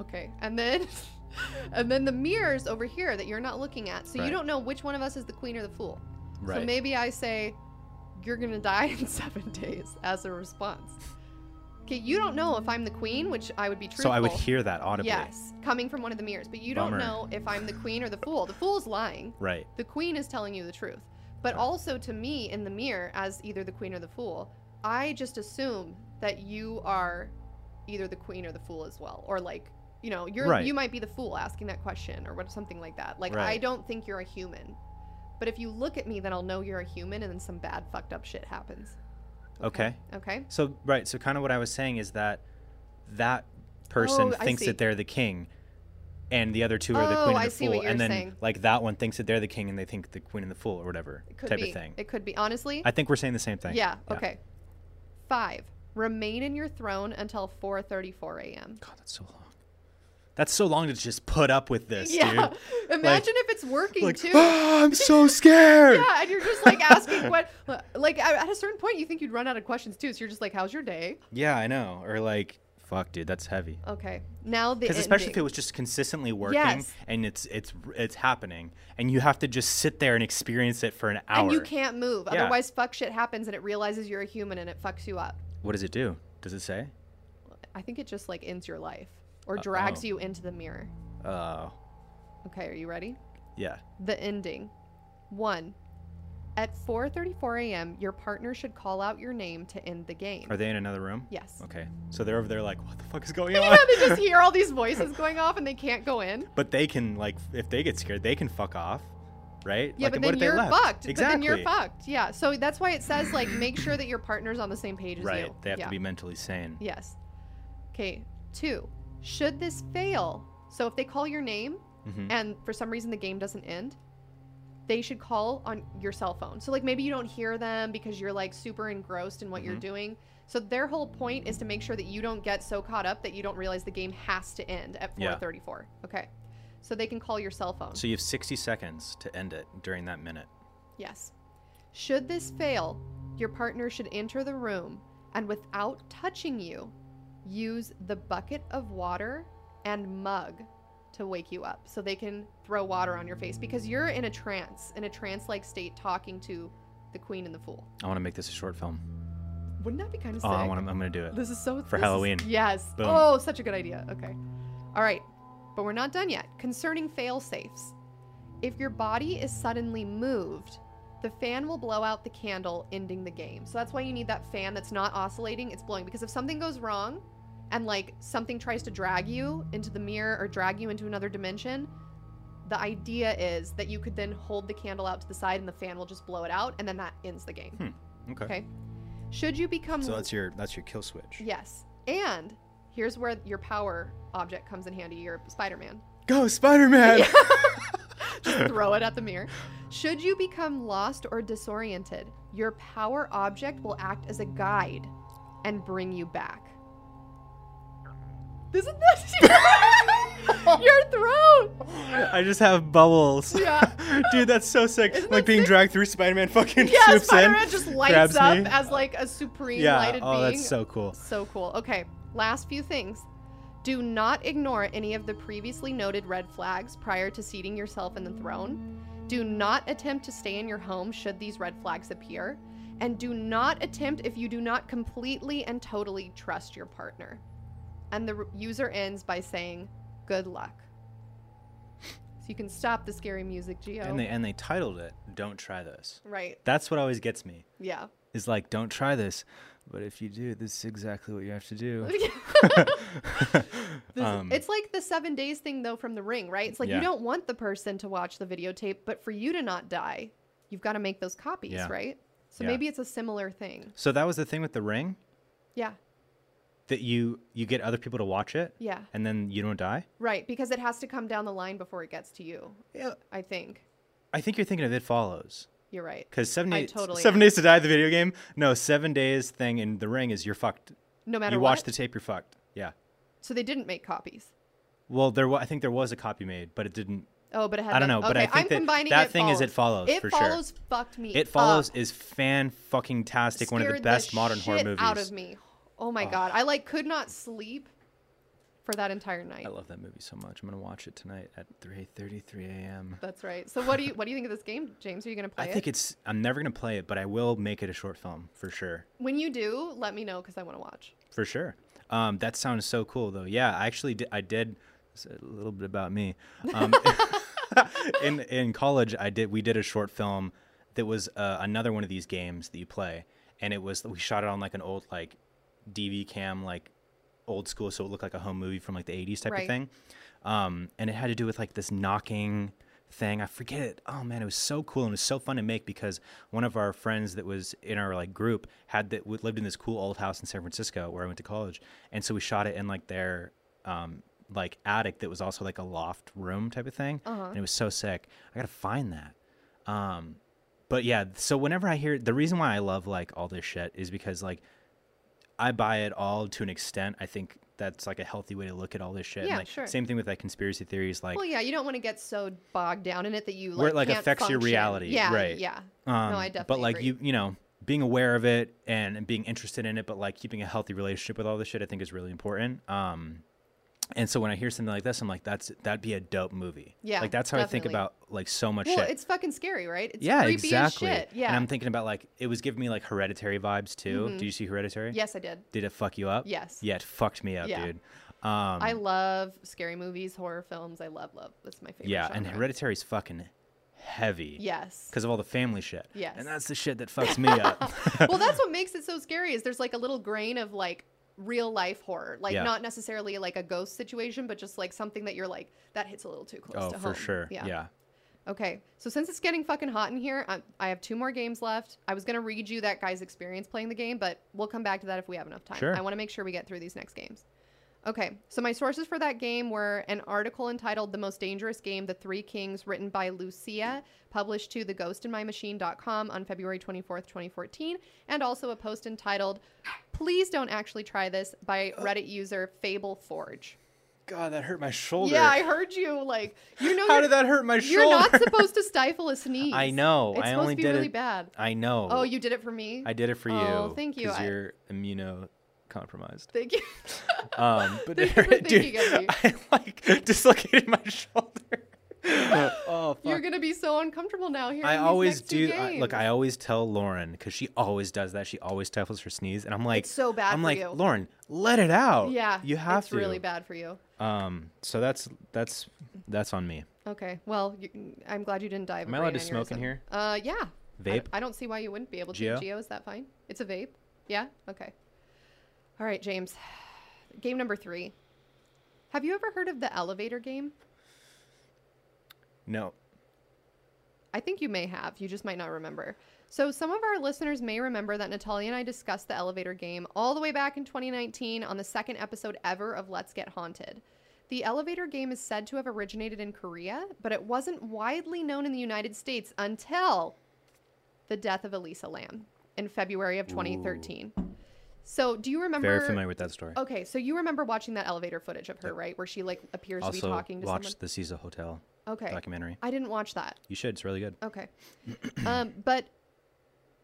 Okay, and then, and then the mirrors over here that you're not looking at. So Right. you don't know which one of us is the queen or the fool. Right. So maybe I say, you're gonna die in seven days as a response. Okay, you don't know if I'm the queen, which I would be truthful. so I would hear that audibly. Yes, coming from one of the mirrors, but you Bummer. don't know if I'm the queen or the fool. The fool's lying. Right. The queen is telling you the truth. But Right. also to me in the mirror as either the queen or the fool, I just assume that you are either the queen or the fool as well. Or like, you know, you're Right. you might be the fool asking that question or what something like that. Like I don't think you're a human. But if you look at me then I'll know you're a human and then some bad fucked up shit happens. Okay. Okay. So right, so kind of what I was saying is that that person Oh, thinks that they're the king, and the other two are the Oh, queen and I the see fool, what you're and then saying. like that one thinks that they're the king and they think the queen and the fool or whatever type be. of thing. It could be. Honestly. I think we're saying the same thing. yeah. Okay. Five. Remain in your throne until 4:34 a.m. God, that's so long. That's so long to just put up with this, Yeah. dude. Imagine if it's working Like, too. "Ah, I'm so scared. Yeah, and you're just like asking what, like at at a certain point, you think you'd run out of questions too. So you're just like, "How's your day?" Yeah, I know. Or like, fuck, dude, that's heavy. Okay, now the Because especially if it was just consistently working Yes. and it's it's it's happening, and you have to just sit there and experience it for an hour. and you can't move. Yeah. Otherwise, fuck shit happens, and it realizes you're a human, and it fucks you up. What does it do? Does it say? I think it just like ends your life or drags oh. you into the mirror. Uh, Okay, are you ready? yeah. The ending. One. At 4:34 a.m., your partner should call out your name to end the game. Are they in another room? yes. Okay. So they're over there like, what the fuck is going Yeah, on? they just hear all these voices going off and they can't go in. but they can like, if they get scared, they can fuck off, right? Yeah, Like, but then you're fucked. Exactly. But then you're fucked. Yeah. So that's why it says like make sure that your partner's on the same page as Right. you. Right. They have yeah. to be mentally sane. Yes. Okay. Two. Should this fail, so if they call your name Mhm. and for some reason the game doesn't end, they should call on your cell phone. So like maybe you don't hear them because you're like super engrossed in what you're Mhm. doing. So their whole point is to make sure that you don't get so caught up that you don't realize the game has to end at Yeah. 4:34. Okay. So they can call your cell phone. So you have 60 seconds to end it during that minute. Yes. Should this fail, your partner should enter the room and without touching you, use the bucket of water and mug to wake you up so they can throw water on your face because you're in a trance, in a trance like state talking to the queen and the fool. I want to make this a short film. Wouldn't that be kind of Oh. I want to, I'm going to do it. This is so For this is- Halloween. yes. Boom. Oh, such a good idea. Okay. All right. But we're not done yet. Concerning fail safes. If your body is suddenly moved, the fan will blow out the candle, ending the game. So that's why you need that fan that's not oscillating, it's blowing. Because if something goes wrong and like something tries to drag you into the mirror or drag you into another dimension, the idea is that you could then hold the candle out to the side and the fan will just blow it out and then that ends the game. Hmm. Okay. Okay. Should you become So that's your that's your kill switch. Yes. And here's where your power object comes in handy. Your Spider-Man. Go Spider-Man. Just throw it at the mirror. Should you become lost or disoriented, your power object will act as a guide and bring you back. Isn't this your throat? I just have bubbles. Yeah. Dude, that's so sick. Isn't like being sick? dragged through Spider-Man fucking Yeah, swoops Spider-Man in. just lights up me. as like a supreme yeah. lighted oh, being. that's so cool. So cool. Okay, last few things. Do not ignore any of the previously noted red flags prior to seating yourself in the throne. Do not attempt to stay in your home should these red flags appear. And do not attempt if you do not completely and totally trust your partner. And the user ends by saying, Good luck. So you can stop the scary music, Geo. And they and they titled it "Don't Try This." right. That's what always gets me. Yeah. Is like, don't try this, but if you do, this is exactly what you have to do. This- Um, it's like the seven days thing though from the ring, right? It's like Yeah. you don't want the person to watch the videotape, but for you to not die, you've got to make those copies, Yeah. right? So Yeah. maybe it's a similar thing. So that was the thing with the ring Yeah. That you you get other people to watch it, Yeah. and then you don't die. Right. Because it has to come down the line before it gets to you. Yeah. I think. I think you're thinking of It Follows. You're right. Because seven days, totally seven am. days to die, the video game. No, seven days thing in the ring is you're fucked. No matter You what. watch the tape, you're fucked. Yeah. so they didn't make copies. Well, there. I think there was a copy made, but it didn't. Oh, but it had I don't the- know, but I think I'm that combining that It thing is It Follows. Follows It for sure. follows fucked me. It Follows up. is fan fucking tastic. One of the best modern horror movies. out of me. Oh my god. I like could not sleep for that entire night. I love that movie so much. I'm gonna watch it tonight at 3:33 a.m. That's right. So what do you what do you think of this game, James? Are you gonna play I it? I think it's. I'm never gonna play it, but I will make it a short film for sure. when you do, let me know because I want to watch. For sure. Um, that sounds so cool, though. Yeah, I actually did. I did a little bit about me. Um, in in college, I did. We did a short film that was uh, another one of these games that you play, and it was we shot it on like an old like DV cam, like old school, so it looked like a home movie from like the '80s type Right. of thing. Um, and it had to do with like this knocking thing. I forget it. Oh man, it was so cool and it was so fun to make because one of our friends that was in our like group had that lived in this cool old house in San Francisco where I went to college, and so we shot it in like their um, like attic that was also like a loft room type of thing, and it was so sick. I gotta find that. Um, but yeah, so whenever I hear the reason why I love like all this shit is because like I buy it all to an extent. I think that's like a healthy way to look at all this shit. And, Yeah, like, sure. Same thing with like conspiracy theories, like Well, yeah, you don't want to get so bogged down in it that you like Where it, like, affects your reality, Yeah, right. Yeah. Um, no, I definitely. But like agree. you, you know, being aware of it and, and being interested in it, but like keeping a healthy relationship with all this shit, I think is really important. Um, and so when I hear something like this, I'm like, that's that'd be a dope movie. Yeah, like that's how I think about like so much Well, shit. it's fucking scary, right? It's yeah, creepy exactly. Yeah. And I'm thinking about like it was giving me like hereditary vibes too. Did you see Hereditary? yes, I did. Did it fuck you up? Yes. Yeah, it fucked me up, Yeah. dude. Um, I love scary movies, horror films. I love love. That's my favorite. yeah, and genre. Hereditary's fucking heavy. Yes. Because of all the family shit. Yes. And that's the shit that fucks me up. well, that's what makes it so scary. Is there's like a little grain of like real life horror, like Yeah. not necessarily like a ghost situation, but just like something that you're like that hits a little too close oh, to home. for sure. Yeah. Okay, so since it's getting fucking hot in here, I, I have two more games left. I was gonna read you that guy's experience playing the game, but we'll come back to that if we have enough time. Sure. I want to make sure we get through these next games. Okay, so my sources for that game were an article entitled "The Most Dangerous Game: The Three Kings," written by Lucia, published to theghostinmymachine.com on February 24th, 2014, and also a post entitled "Please Don't Actually Try This" by Reddit user Fable Forge. God, that hurt my shoulder. Yeah, I heard you. Like, you know, How did that hurt my shoulder? you're not supposed to stifle a sneeze. I know. It's I supposed only to be did really it. bad. I know. Oh, you did it for me. I did it for you. Oh, thank you. Because you're immunocompromised. Thank you. Um, but Thank you for dude, thinking of me. I like dislocated my shoulder. oh, fuck. You're gonna be so uncomfortable now here. I always do. I, look, I always tell Lauren because she always does that. She always stifles her sneeze, and I'm like, It's so bad I'm for like, you. Lauren, let it out. Yeah, you have it's to. really bad for you. Um, so that's that's that's on me. Okay. Well, you, I'm glad you didn't die. of Am a I allowed brain to smoke in here? Uh, yeah. I d- Vape? I, don't see why you wouldn't be able to. Geo? Geo, is that fine? It's a vape. Yeah. Okay. All right, James. Game number three. Have you ever heard of the elevator game? No. I think you may have. You just might not remember. So, some of our listeners may remember that Natalia and I discussed the elevator game all the way back in 2019 on the second episode ever of Let's Get Haunted. The elevator game is said to have originated in Korea, but it wasn't widely known in the United States until the death of Elisa Lam in February of 2013. So, do you remember? Very familiar with that story. Okay, so you remember watching that elevator footage of her, right? Where she like appears to be talking to watched someone. the Cecil Hotel Okay, documentary. I didn't watch that. You should. It's really good. Okay. um, but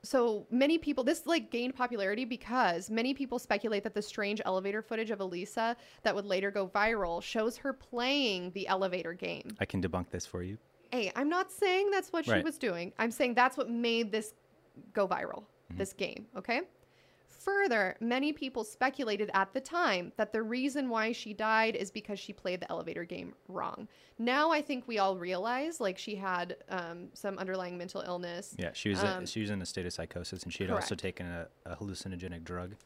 so many people, this like gained popularity because many people speculate that the strange elevator footage of Elisa that would later go viral shows her playing the elevator game. I can debunk this for you. Hey, I'm not saying that's what she was doing. I'm saying that's what made this go viral, this game, okay? Further, many people speculated at the time that the reason why she died is because she played the elevator game wrong. Now I think we all realize like she had um, some underlying mental illness. Yeah, she was Um, she was in a state of psychosis, and she had also taken a, a hallucinogenic drug,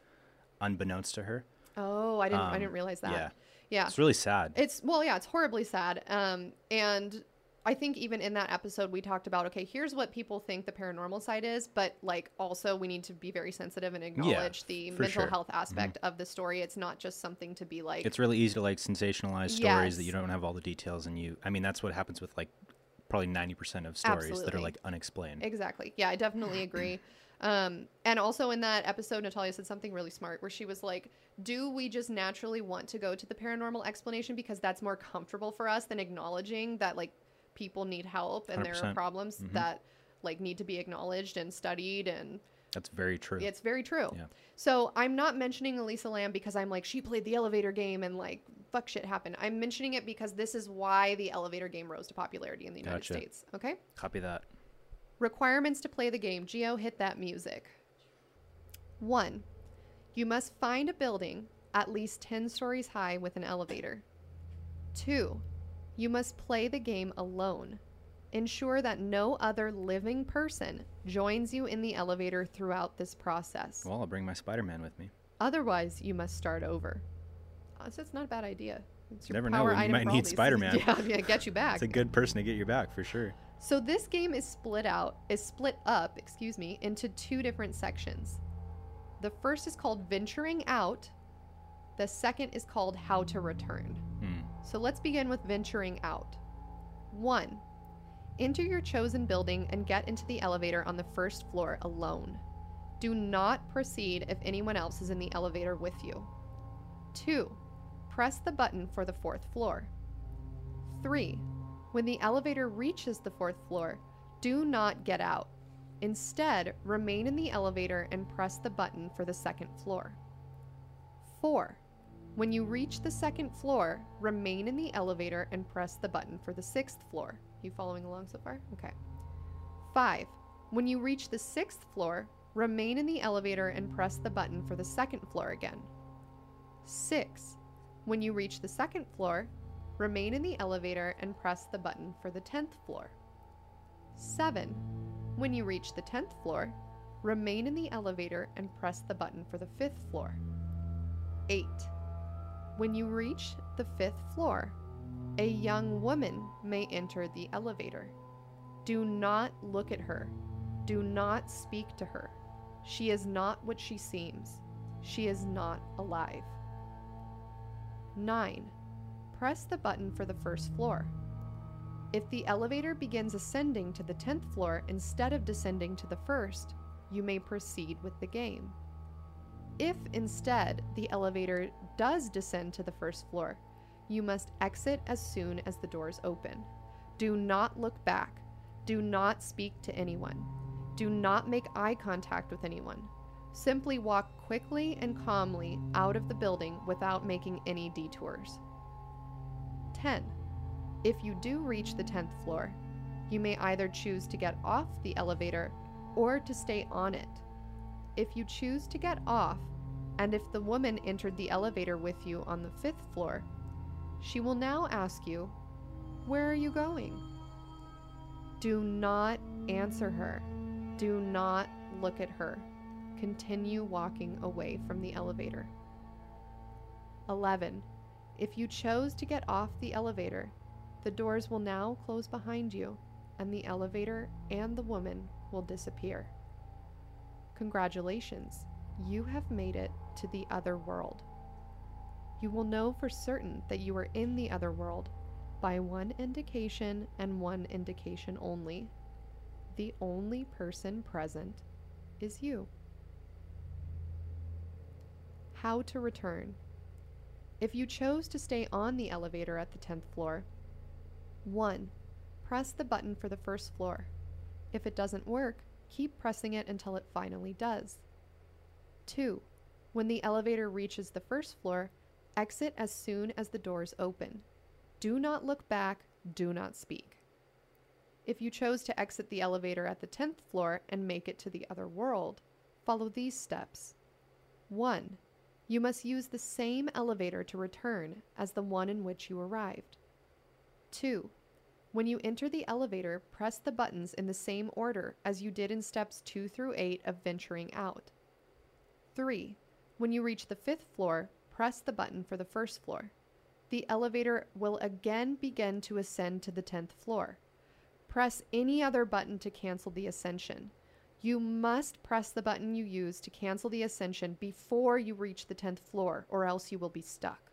unbeknownst to her. Oh, I didn't I Um, didn't realize that. yeah. Yeah. It's really sad. It's well, yeah, it's horribly sad. Um, and I think even in that episode we talked about okay, here's what people think the paranormal side is, but like also we need to be very sensitive and acknowledge the mental sure. Mm-hmm. health aspect of the story. It's not just something to be like it's really easy to like sensationalize stories that you don't have all the details, and you. I mean, that's what happens with like probably ninety percent of stories that are like unexplained. Exactly. Yeah, I definitely agree. Um, and also in that episode, Natalia said something really smart where she was like, Do we just naturally want to go to the paranormal explanation because that's more comfortable for us than acknowledging that like people need help and there are problems Mm-hmm. that like need to be acknowledged and studied and That's very true. it's very true. Yeah. So I'm not mentioning Elisa Lam because I'm like she played the elevator game and like fuck shit happened. I'm mentioning it because this is why the elevator game rose to popularity in the United Gotcha. States. Okay? Copy that. Requirements to play the game. Geo, hit that music. One, you must find a building at least 10 stories high with an elevator. Two, you must play the game alone. Ensure that no other living person joins you in the elevator throughout this process. Well, I'll bring my Spider-Man with me. Otherwise, you must start over. Uh, So it's not a bad idea. It's your Never know when you might need. Spider-Man. Yeah, yeah, get you back. It's a good person to get you back for sure. So this game is split out, is split up, excuse me, into two different sections. The first is called Venturing Out. The second is called How to Return. Hmm. So let's begin with venturing out. 1. Enter your chosen building and get into the elevator on the first floor alone. Do not proceed if anyone else is in the elevator with you. 2. Press the button for the fourth floor. 3. When the elevator reaches the fourth floor, do not get out. Instead, remain in the elevator and press the button for the second floor. 4. When you reach the second floor, remain in the elevator and press the button for the sixth floor. You following along so far? Okay. 5. When you reach the sixth floor, remain in the elevator and press the button for the second floor again. 6. When you reach the second floor, remain in the elevator and press the button for the 10th floor. 7. When you reach the 10th floor, remain in the elevator and press the button for the 5th floor. 8. When you reach the 5th floor, a young woman may enter the elevator. Do not look at her. Do not speak to her. She is not what she seems. She is not alive. 9. Press the button for the first floor. If the elevator begins ascending to the 10th floor instead of descending to the first, you may proceed with the game. If instead the elevator does descend to the first floor, you must exit as soon as the doors open. Do not look back. Do not speak to anyone. Do not make eye contact with anyone. Simply walk quickly and calmly out of the building without making any detours. 10. If you do reach the 10th floor, you may either choose to get off the elevator or to stay on it. If you choose to get off, and if the woman entered the elevator with you on the fifth floor, she will now ask you, Where are you going? Do not answer her. Do not look at her. Continue walking away from the elevator. 11. If you chose to get off the elevator, the doors will now close behind you, and the elevator and the woman will disappear. Congratulations, you have made it to the other world. You will know for certain that you are in the other world by one indication and one indication only. The only person present is you. How to return. If you chose to stay on the elevator at the 10th floor, 1. Press the button for the first floor. If it doesn't work, keep pressing it until it finally does. 2. When the elevator reaches the first floor, exit as soon as the doors open. Do not look back, do not speak. If you chose to exit the elevator at the 10th floor and make it to the other world, follow these steps. 1. You must use the same elevator to return as the one in which you arrived. 2. When you enter the elevator, press the buttons in the same order as you did in steps 2 through 8 of venturing out. 3. When you reach the fifth floor, press the button for the first floor. The elevator will again begin to ascend to the 10th floor. Press any other button to cancel the ascension. You must press the button you use to cancel the ascension before you reach the 10th floor, or else you will be stuck.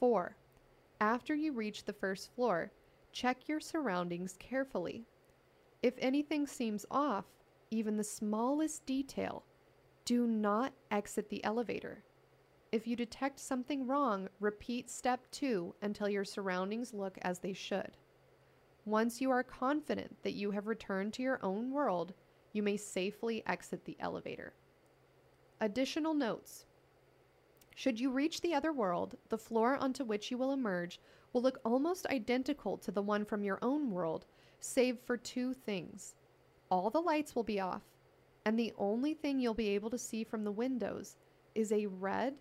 4. After you reach the first floor, check your surroundings carefully. If anything seems off, even the smallest detail, do not exit the elevator. If you detect something wrong, repeat step 2 until your surroundings look as they should. Once you are confident that you have returned to your own world, you may safely exit the elevator. Additional notes Should you reach the other world, the floor onto which you will emerge will look almost identical to the one from your own world, save for two things. All the lights will be off, and the only thing you'll be able to see from the windows is a red,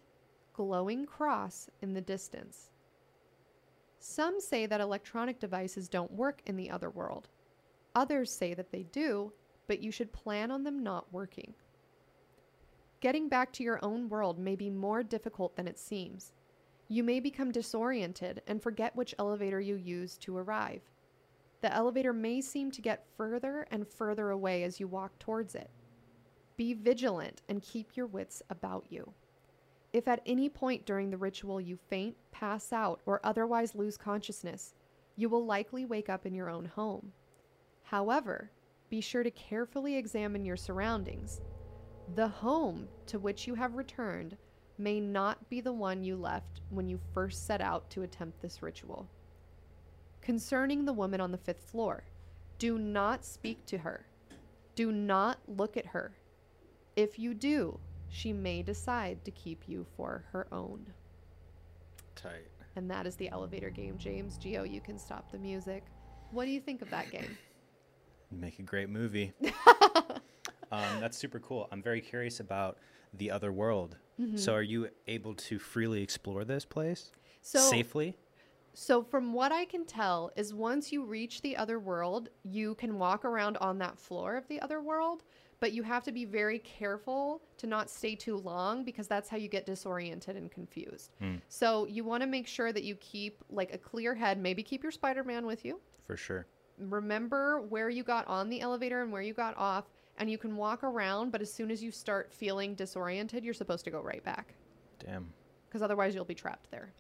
glowing cross in the distance. Some say that electronic devices don't work in the other world. Others say that they do, but you should plan on them not working. Getting back to your own world may be more difficult than it seems. You may become disoriented and forget which elevator you used to arrive. The elevator may seem to get further and further away as you walk towards it. Be vigilant and keep your wits about you. If at any point during the ritual you faint, pass out, or otherwise lose consciousness, you will likely wake up in your own home. However, be sure to carefully examine your surroundings. The home to which you have returned may not be the one you left when you first set out to attempt this ritual. Concerning the woman on the fifth floor, do not speak to her. Do not look at her. If you do, she may decide to keep you for her own. Tight. And that is the elevator game, James. Geo, you can stop the music. What do you think of that game? Make a great movie. um, that's super cool. I'm very curious about the other world. Mm-hmm. So, are you able to freely explore this place So safely? So from what I can tell is once you reach the other world, you can walk around on that floor of the other world, but you have to be very careful to not stay too long because that's how you get disoriented and confused. Hmm. So you want to make sure that you keep like a clear head, maybe keep your Spider-Man with you. For sure. Remember where you got on the elevator and where you got off and you can walk around, but as soon as you start feeling disoriented, you're supposed to go right back Damn. because otherwise you'll be trapped there.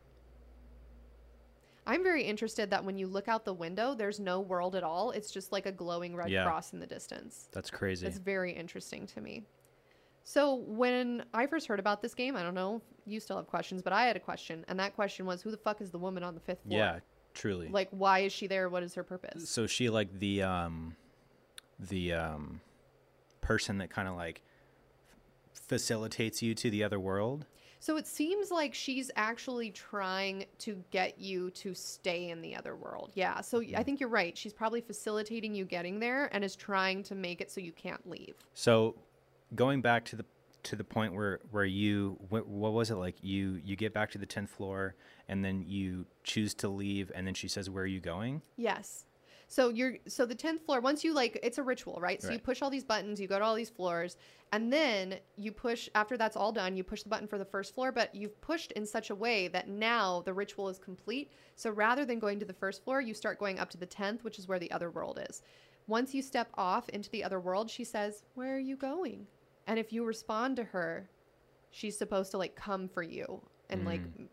I'm very interested that when you look out the window, there's no world at all. It's just like a glowing red Yeah. cross in the distance. That's crazy. It's very interesting to me. So when I first heard about this game, I don't know, you still have questions, but I had a question, and that question was, who the fuck is the woman on the fifth floor? yeah, truly. Like, why is she there? What is her purpose? so she like the um the um person that kind of like facilitates you to the other world. So it seems like she's actually trying to get you to stay in the other world. Yeah. So I mm-hmm. think you're right. She's probably facilitating you getting there and is trying to make it so you can't leave. So going back to the to the point where where you what, what was it like you you get back to the 10th floor and then you choose to leave and then she says where are you going? Yes. So you're so the tenth floor. Once you like, it's a ritual, right? So you push all these buttons, you go to all these floors, and then you push. After that's all done, you push the button for the first floor. But you've pushed in such a way that now the ritual is complete. So rather than going to the first floor, you start going up to the tenth, which is where the other world is. Once you step off into the other world, she says, "Where are you going?" And if you respond to her, she's supposed to like come for you and like, Mm.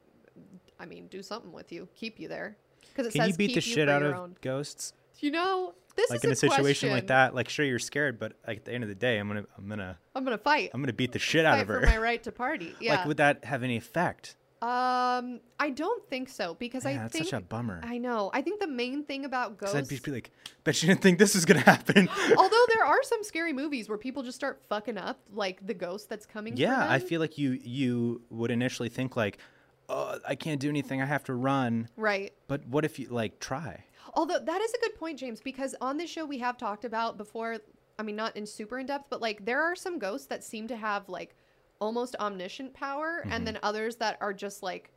I mean, do something with you, keep you there. Because it Can says you beat keep the you shit out your of own. ghosts? You know, this Like is in a situation like that, like sure you're scared, but like, at the end of the day, I'm gonna I'm gonna I'm gonna fight. I'm gonna beat the shit out of her. for my right to party. Yeah. Like would that have any effect? um, I don't think so because Yeah, I that's think such a bummer. I know. I think the main thing about ghosts. I'd be like, bet you didn't think this was gonna happen. although there are some scary movies where people just start fucking up, like the ghost that's coming. yeah, I feel like you you would initially think like, oh, I can't do anything. I have to run. right. But what if you like try? Although that is a good point, James, because on this show we have talked about before. I mean, not in super in depth, but like there are some ghosts that seem to have like almost omniscient power, Mm-hmm. and then others that are just like,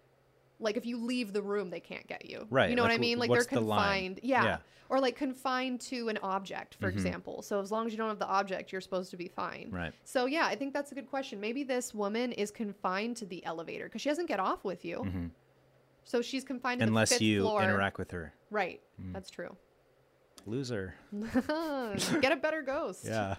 like if you leave the room, they can't get you. Right, You know what I mean? Like they're the confined. Yeah. Yeah. Or like confined to an object, for Mhm. example. So as long as you don't have the object, you're supposed to be fine. Right. So yeah, I think that's a good question. Maybe this woman is confined to the elevator because she doesn't get off with you. Mhm. So she's confined to Unless the fifth you floor. interact with her. Right. Mm. That's true. Loser. Get a better ghost. Yeah.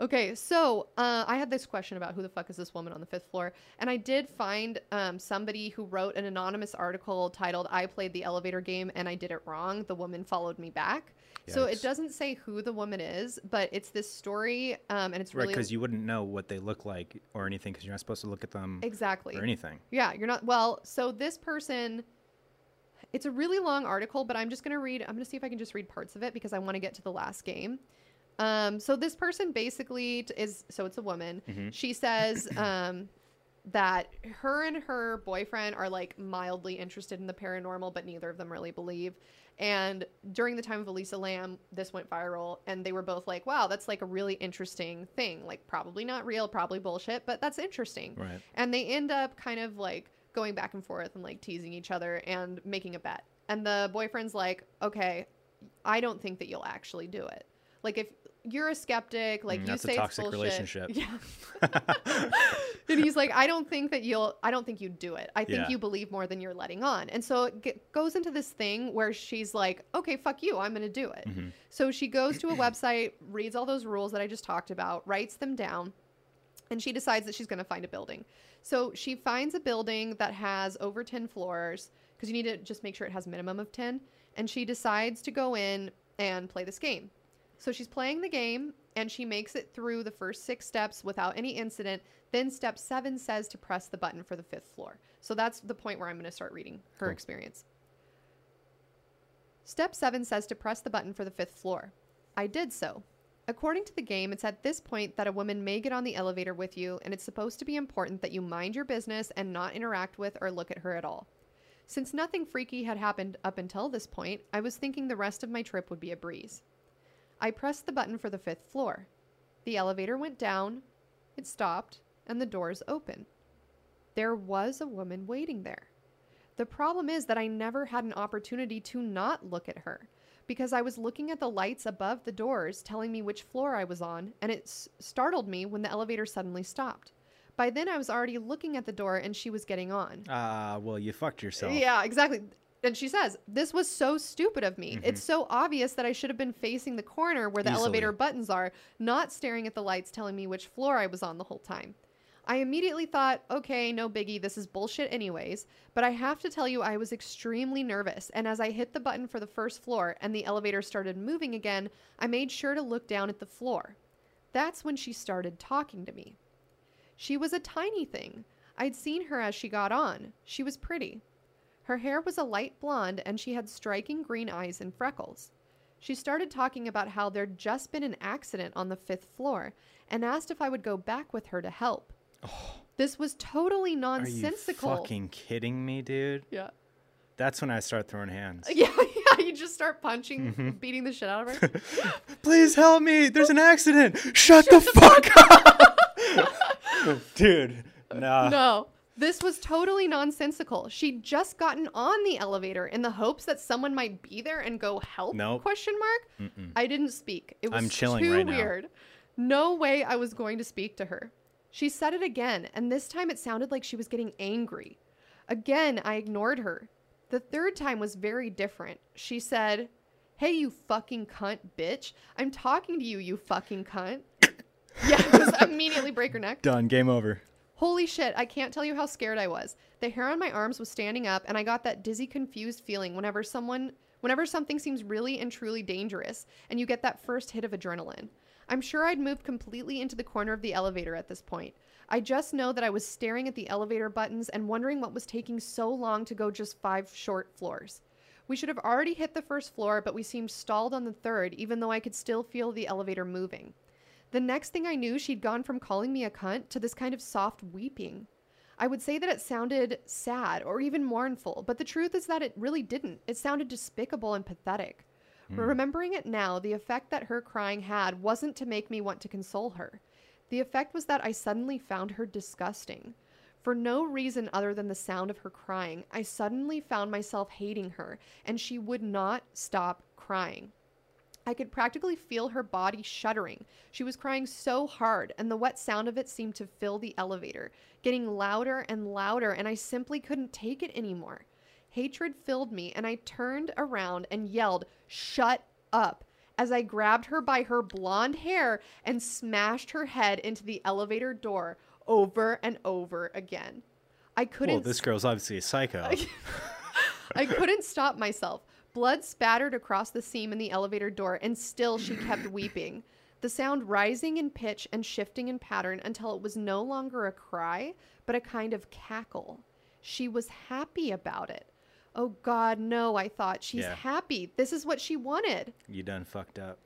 Okay, so uh, I had this question about who the fuck is this woman on the fifth floor, and I did find um, somebody who wrote an anonymous article titled "I played the elevator game and I did it wrong." The woman followed me back. So it doesn't say who the woman is, but it's this story, um, and it's Right, really because you wouldn't know what they look like or anything because you're not supposed to look at them exactly or anything. Yeah, you're not. Well, so this person, it's a really long article, but I'm just going to read, I'm going to see if I can just read parts of it because I want to get to the last game. Um, so this person basically t- is, so it's a woman. Mhm. She says um, that her and her boyfriend are like mildly interested in the paranormal, but neither of them really believe. And during the time of Elisa Lam, this went viral, and they were both like, wow, that's like a really interesting thing. Like, probably not real, probably bullshit, but that's interesting Right. and they end up kind of like going back and forth and like teasing each other and making a bet and the boyfriend's like okay i don't think that you'll actually do it like if you're a skeptic. Like Mm, you that's a say it's toxic bullshit." relationship. Yeah. and he's like, I don't think that you'll. I don't think you'd do it. I think Yeah. you believe more than you're letting on. And so it g- goes into this thing where she's like, okay, fuck you. I'm gonna do it. Mm-hmm. So she goes to a website, reads all those rules that I just talked about, writes them down, and she decides that she's going to find a building. So she finds a building that has over 10 floors because you need to just make sure it has minimum of 10 and she decides to go in and play this game. So she's playing the game and she makes it through the first 6 steps without any incident. Then step 7 says to press the button for the 5th floor. So that's the point where I'm going to start reading her Cool. experience. Step 7 says to press the button for the 5th floor. I did so. According to the game, it's at this point that a woman may get on the elevator with you, and it's supposed to be important that you mind your business and not interact with or look at her at all. Since nothing freaky had happened up until this point, I was thinking the rest of my trip would be a breeze. I pressed the button for the fifth floor. The elevator went down, it stopped, and the doors opened. There was a woman waiting there. The problem is that I never had an opportunity to not look at her because I was looking at the lights above the doors telling me which floor I was on, and it s- startled me when the elevator suddenly stopped. By then, I was already looking at the door and she was getting on. Ah, well, you fucked yourself. Yeah, exactly. And she says, This was so stupid of me. It's mm-hmm. so obvious that I should have been facing the corner where the Easily. elevator buttons are, not staring at the lights telling me which floor I was on the whole time. I immediately thought, okay, no biggie, this is bullshit anyways. But I have to tell you, I was extremely nervous. And as I hit the button for the first floor and the elevator started moving again, I made sure to look down at the floor. That's when she started talking to me. She was a tiny thing. I'd seen her as she got on. She was pretty. Her hair was a light blonde and she had striking green eyes and freckles. She started talking about how there'd just been an accident on the fifth floor and asked if I would go back with her to help. This was totally nonsensical. Are you fucking kidding me, dude? Yeah. That's when I start throwing hands. Yeah, yeah, you just start punching, Mm-hmm. beating the shit out of her. Please help me. There's an accident. Shut, the, fuck up. dude, nah. no. This was totally nonsensical. She'd just gotten on the elevator in the hopes that someone might be there and go help? Nope. Question mark. I didn't speak. It was I'm chilling too right now. weird. No way I was going to speak to her. She said it again, and this time it sounded like she was getting angry. Again, I ignored her. The third time was very different. She said, Hey, you fucking cunt, bitch. I'm talking to you, you fucking cunt. yeah, just immediately break her neck. Done. Game over. Holy shit, I can't tell you how scared I was. The hair on my arms was standing up and I got that dizzy confused feeling whenever someone whenever something seems really and truly dangerous and you get that first hit of adrenaline. I'm sure I'd moved completely into the corner of the elevator at this point. I just know that I was staring at the elevator buttons and wondering what was taking so long to go just 5 short floors. We should have already hit the first floor, but we seemed stalled on the third even though I could still feel the elevator moving. The next thing I knew, she'd gone from calling me a cunt to this kind of soft weeping. I would say that it sounded sad or even mournful, but the truth is that it really didn't. It sounded despicable and pathetic. Hmm. Remembering it now, the effect that her crying had wasn't to make me want to console her. The effect was that I suddenly found her disgusting. For no reason other than the sound of her crying, I suddenly found myself hating her, and she would not stop crying. I could practically feel her body shuddering. She was crying so hard, and the wet sound of it seemed to fill the elevator, getting louder and louder, and I simply couldn't take it anymore. Hatred filled me, and I turned around and yelled, Shut up! as I grabbed her by her blonde hair and smashed her head into the elevator door over and over again. I couldn't Well, this girl's obviously a psycho. I couldn't stop myself. Blood spattered across the seam in the elevator door, and still she kept weeping. The sound rising in pitch and shifting in pattern until it was no longer a cry, but a kind of cackle. She was happy about it. Oh God, no, I thought. She's Yeah. happy. This is what she wanted. you done fucked up.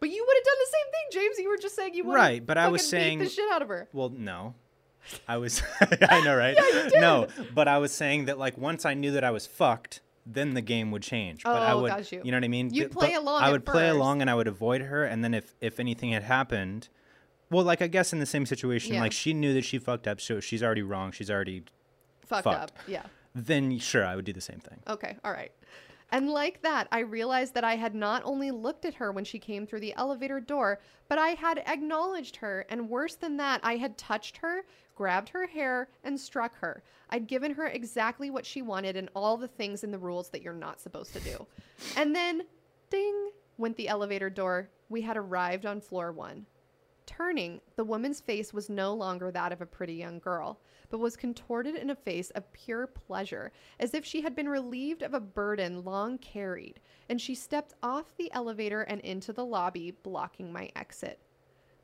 But you would have done the same thing, James. You were just saying you would Right, but I was saying- the shit out of her. Well, no. I was I know, right? yeah, No, but I was saying that like once I knew that I was fucked, then the game would change. But I Oh, would got you. know what I mean? You'd play but along I would play first. along and I would avoid her and then if if anything had happened, well, like I guess in the same situation, Yeah. like she knew that she fucked up, so she's already wrong. She's already Fucked fucked. up. Yeah. then sure, I would do the same thing. Okay, all right. And like that, I realized that I had not only looked at her when she came through the elevator door, but I had acknowledged her. And worse than that, I had touched her, grabbed her hair, and struck her. I'd given her exactly what she wanted and all the things in the rules that you're not supposed to do. And then, ding, went the elevator door. We had arrived on floor one. Turning, the woman's face was no longer that of a pretty young girl, but was contorted in a face of pure pleasure, as if she had been relieved of a burden long carried, and she stepped off the elevator and into the lobby, blocking my exit.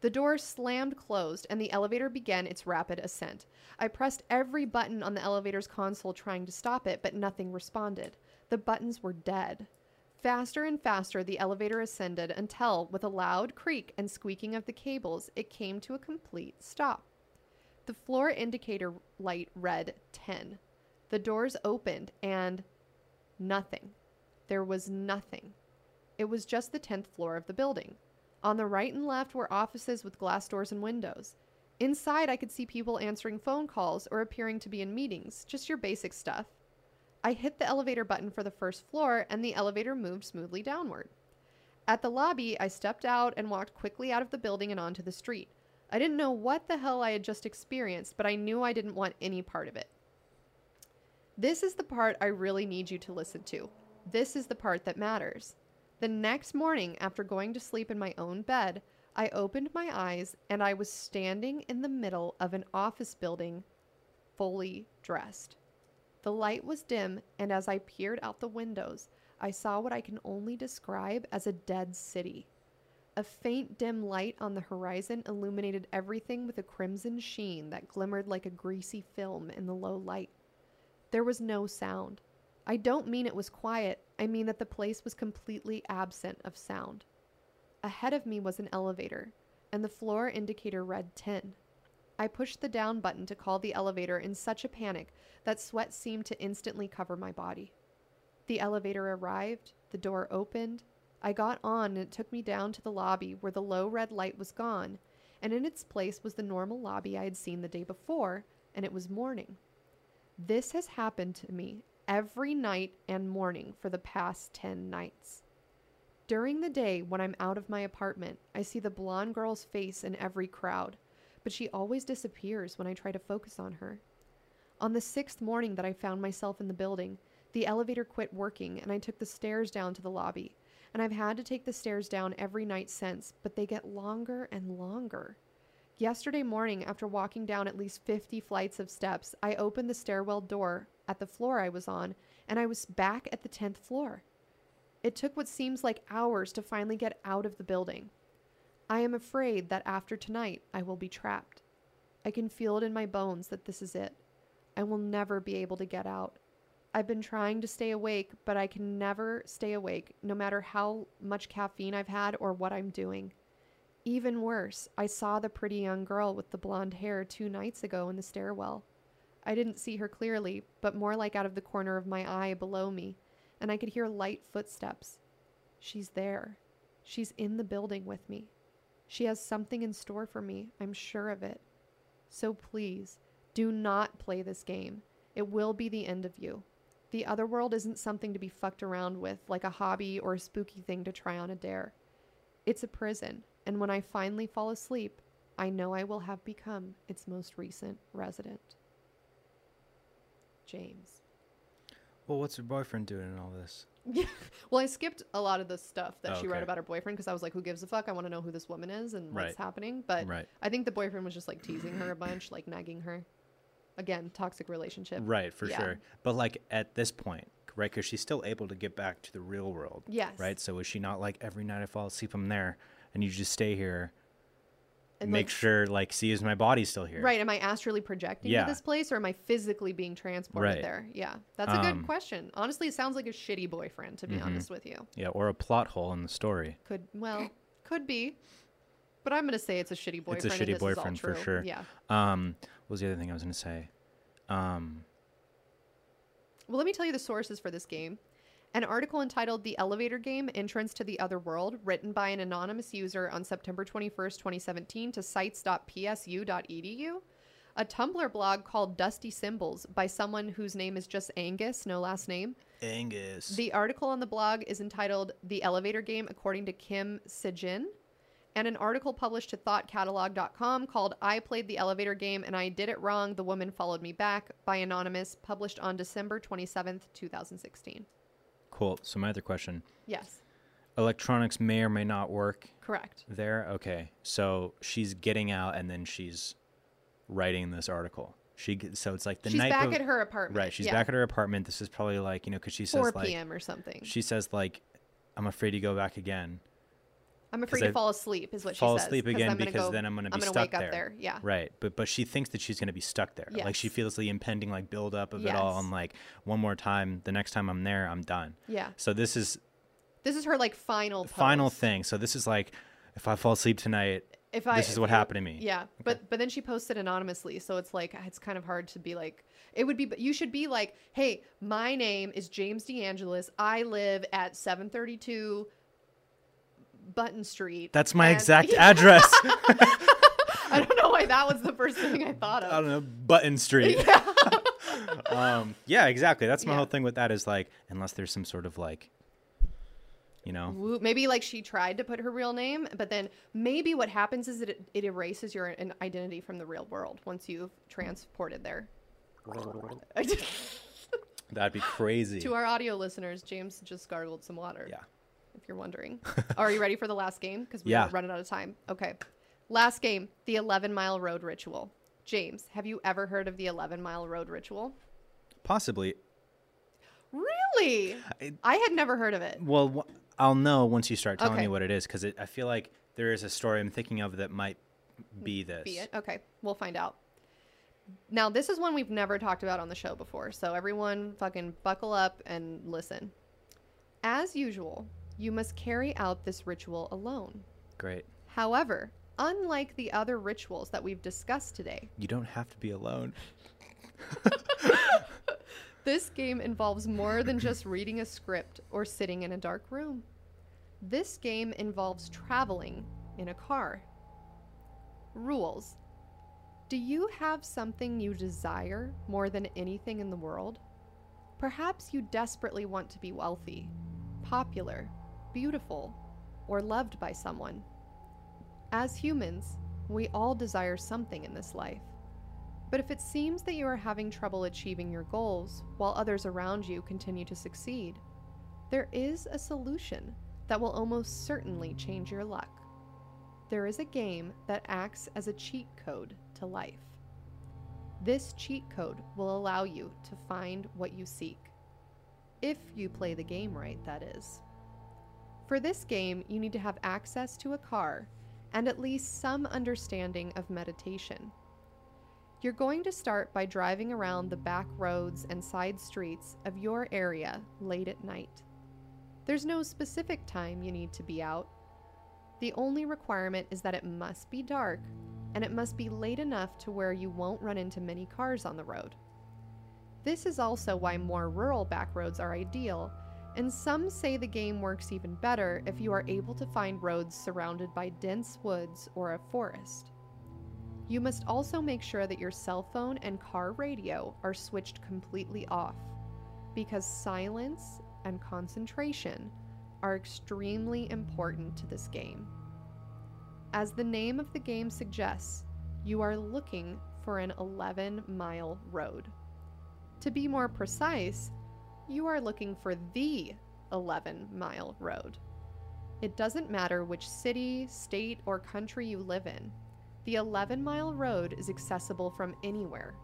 The door slammed closed, and the elevator began its rapid ascent. I pressed every button on the elevator's console trying to stop it, but nothing responded. The buttons were dead. Faster and faster the elevator ascended until, with a loud creak and squeaking of the cables, it came to a complete stop. The floor indicator light read 10. The doors opened and nothing. There was nothing. It was just the 10th floor of the building. On the right and left were offices with glass doors and windows. Inside, I could see people answering phone calls or appearing to be in meetings, just your basic stuff. I hit the elevator button for the first floor, and the elevator moved smoothly downward. At the lobby, I stepped out and walked quickly out of the building and onto the street. I didn't know what the hell I had just experienced, but I knew I didn't want any part of it. This is the part I really need you to listen to. This is the part that matters. The next morning, after going to sleep in my own bed, I opened my eyes and I was standing in the middle of an office building, fully dressed. The light was dim, and as I peered out the windows, I saw what I can only describe as a dead city. A faint dim light on the horizon illuminated everything with a crimson sheen that glimmered like a greasy film in the low light. There was no sound. I don't mean it was quiet, I mean that the place was completely absent of sound. Ahead of me was an elevator, and the floor indicator read 10. I pushed the down button to call the elevator in such a panic that sweat seemed to instantly cover my body. The elevator arrived, the door opened. I got on and it took me down to the lobby where the low red light was gone, and in its place was the normal lobby I had seen the day before, and it was morning. This has happened to me every night and morning for the past 10 nights. During the day, when I'm out of my apartment, I see the blonde girl's face in every crowd, but she always disappears when I try to focus on her. On the sixth morning that I found myself in the building, the elevator quit working and I took the stairs down to the lobby. And I've had to take the stairs down every night since, but they get longer and longer. Yesterday morning, after walking down at least 50 flights of steps, I opened the stairwell door at the floor I was on, and I was back at the 10th floor. It took what seems like hours to finally get out of the building. I am afraid that after tonight, I will be trapped. I can feel it in my bones that this is it. I will never be able to get out. I've been trying to stay awake, but I can never stay awake, no matter how much caffeine I've had or what I'm doing. Even worse, I saw the pretty young girl with the blonde hair two nights ago in the stairwell. I didn't see her clearly, but more like out of the corner of my eye below me, and I could hear light footsteps. She's there. She's in the building with me. She has something in store for me, I'm sure of it. So please, do not play this game. It will be the end of you. The other world isn't something to be fucked around with like a hobby or a spooky thing to try on a dare. It's a prison, and when I finally fall asleep, I know I will have become its most recent resident. James. Well, what's her boyfriend doing in all this? Yeah. Well, I skipped a lot of the stuff that she wrote about her boyfriend because I was like, who gives a fuck? I want to know who this woman is and what's happening. But Right. I think the boyfriend was just like teasing her a bunch, like nagging her. Again, toxic relationship. Right, for Yeah. sure. But like at this point, right? Because she's still able to get back to the real world. Yes. Right. So is she not like every night I fall asleep, I'm there, and you just stay here, And make like, sure like see is my body still here? Right. Am I astrally projecting Yeah. to this place or am I physically being transported Right. there? Yeah. That's a Um, good question. Honestly, it sounds like a shitty boyfriend, to be Mhm. honest with you. Yeah, or a plot hole in the story. Could, well, could be. But I'm going to say it's a shitty boyfriend. shitty this is all boyfriend for sure. Yeah. Um, what was the other thing I was gonna say? Um, Well, let me tell you the sources for this game. An article entitled The Elevator Game Entrance to the Other World, written by an anonymous user on September 21st, 2017, to sites.psu.edu. a Tumblr blog called Dusty Symbols by someone whose name is just Angus, no last name. Angus. The article on the blog is entitled The Elevator Game According to Kim Sejin. And an article published to thoughtcatalog.com called I Played the Elevator Game and I Did It Wrong. The Woman Followed Me Back by Anonymous, published on December 27th, 2016. Cool. So my other question: Yes, electronics may or may not work correct. there. Okay. So she's getting out, and then she's writing this article. She g- so it's like the She's night She's back be- at her apartment. right. She's yeah. back at her apartment. This is probably like you know because she says 4 like p.m. or something. she says like I'm afraid to go back again. I'm afraid to I fall asleep, is what she says. fall asleep again because go- then I'm gonna be I'm gonna stuck wake up there. there. Yeah. Right, but but she thinks that she's gonna be stuck there. Like she feels the impending like buildup of it all, Yes. and like one more time, the next time I'm there, I'm done. Yeah. So this is This is her like final final thing. So this is like, if I fall asleep tonight, If I, this is what happened to me. Yeah, but but then she posted anonymously, so it's like it's kind of hard to be like. It would be, but you should be like, hey, my name is James DeAngelis. I live at 732 Button Street. That's my and- exact Yeah, address. I don't know why that was the first thing I thought of. I don't know, Button Street. Yeah. um, yeah, exactly. That's my Yeah. whole thing with that is like, unless there's some sort of like, you know, Maybe like she tried to put her real name, but then maybe what happens is that it, it erases your an identity from the real world once you've transported there. that'd be crazy. to our audio listeners, James just gargled some water. yeah. If you're wondering. Oh, are you ready for the last game? Because we're Yeah. running out of time. Okay. Last game, the 11 mile road ritual. James, have you ever heard of the 11 mile road ritual? Possibly. Really? I- I had never heard of it. Well, I'll know once you start telling Okay. me what it is because I feel like there is a story I'm thinking of that might be this. Be it? Okay, we'll find out. Now, this is one we've never talked about on the show before, so everyone fucking buckle up and listen. As usual, you must carry out this ritual alone. Great. However, unlike the other rituals that we've discussed today, You don't have to be alone. this game involves more than just reading a script or sitting in a dark room. This game involves traveling in a car. Rules Do you have something you desire more than anything in the world? Perhaps you desperately want to be wealthy, popular, beautiful, or loved by someone. As humans, we all desire something in this life. But if it seems that you are having trouble achieving your goals while others around you continue to succeed, there is a solution that will almost certainly change your luck. There is a game that acts as a cheat code to life. This cheat code will allow you to find what you seek. If you play the game right, that is. For this game, you need to have access to a car and at least some understanding of meditation. You're going to start by driving around the back roads and side streets of your area late at night. There's no specific time you need to be out. The only requirement is that it must be dark and it must be late enough to where you won't run into many cars on the road. This is also why more rural back roads are ideal, and some say the game works even better if you are able to find roads surrounded by dense woods or a forest. You must also make sure that your cell phone and car radio are switched completely off, because silence and concentration are extremely important to this game. As the name of the game suggests, you are looking for an 11 mile road. To be more precise, you are looking for the 11 mile road. It doesn't matter which city, state, or country you live in, the 11 mile road is accessible from anywhere.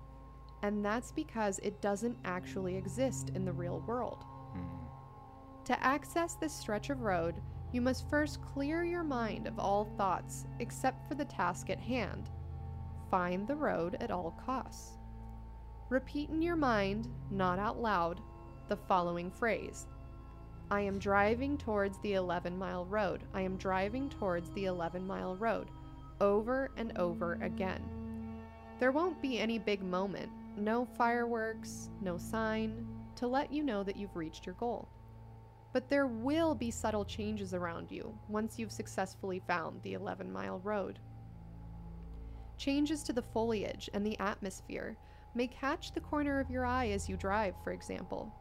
And that's because it doesn't actually exist in the real world. Hmm. To access this stretch of road, you must first clear your mind of all thoughts except for the task at hand find the road at all costs. Repeat in your mind, not out loud, the following phrase I am driving towards the 11 mile road. I am driving towards the 11 mile road. Over and over again. There won't be any big moment, no fireworks, no sign, to let you know that you've reached your goal. But there will be subtle changes around you once you've successfully found the 11 mile road. Changes to the foliage and the atmosphere may catch the corner of your eye as you drive, for example.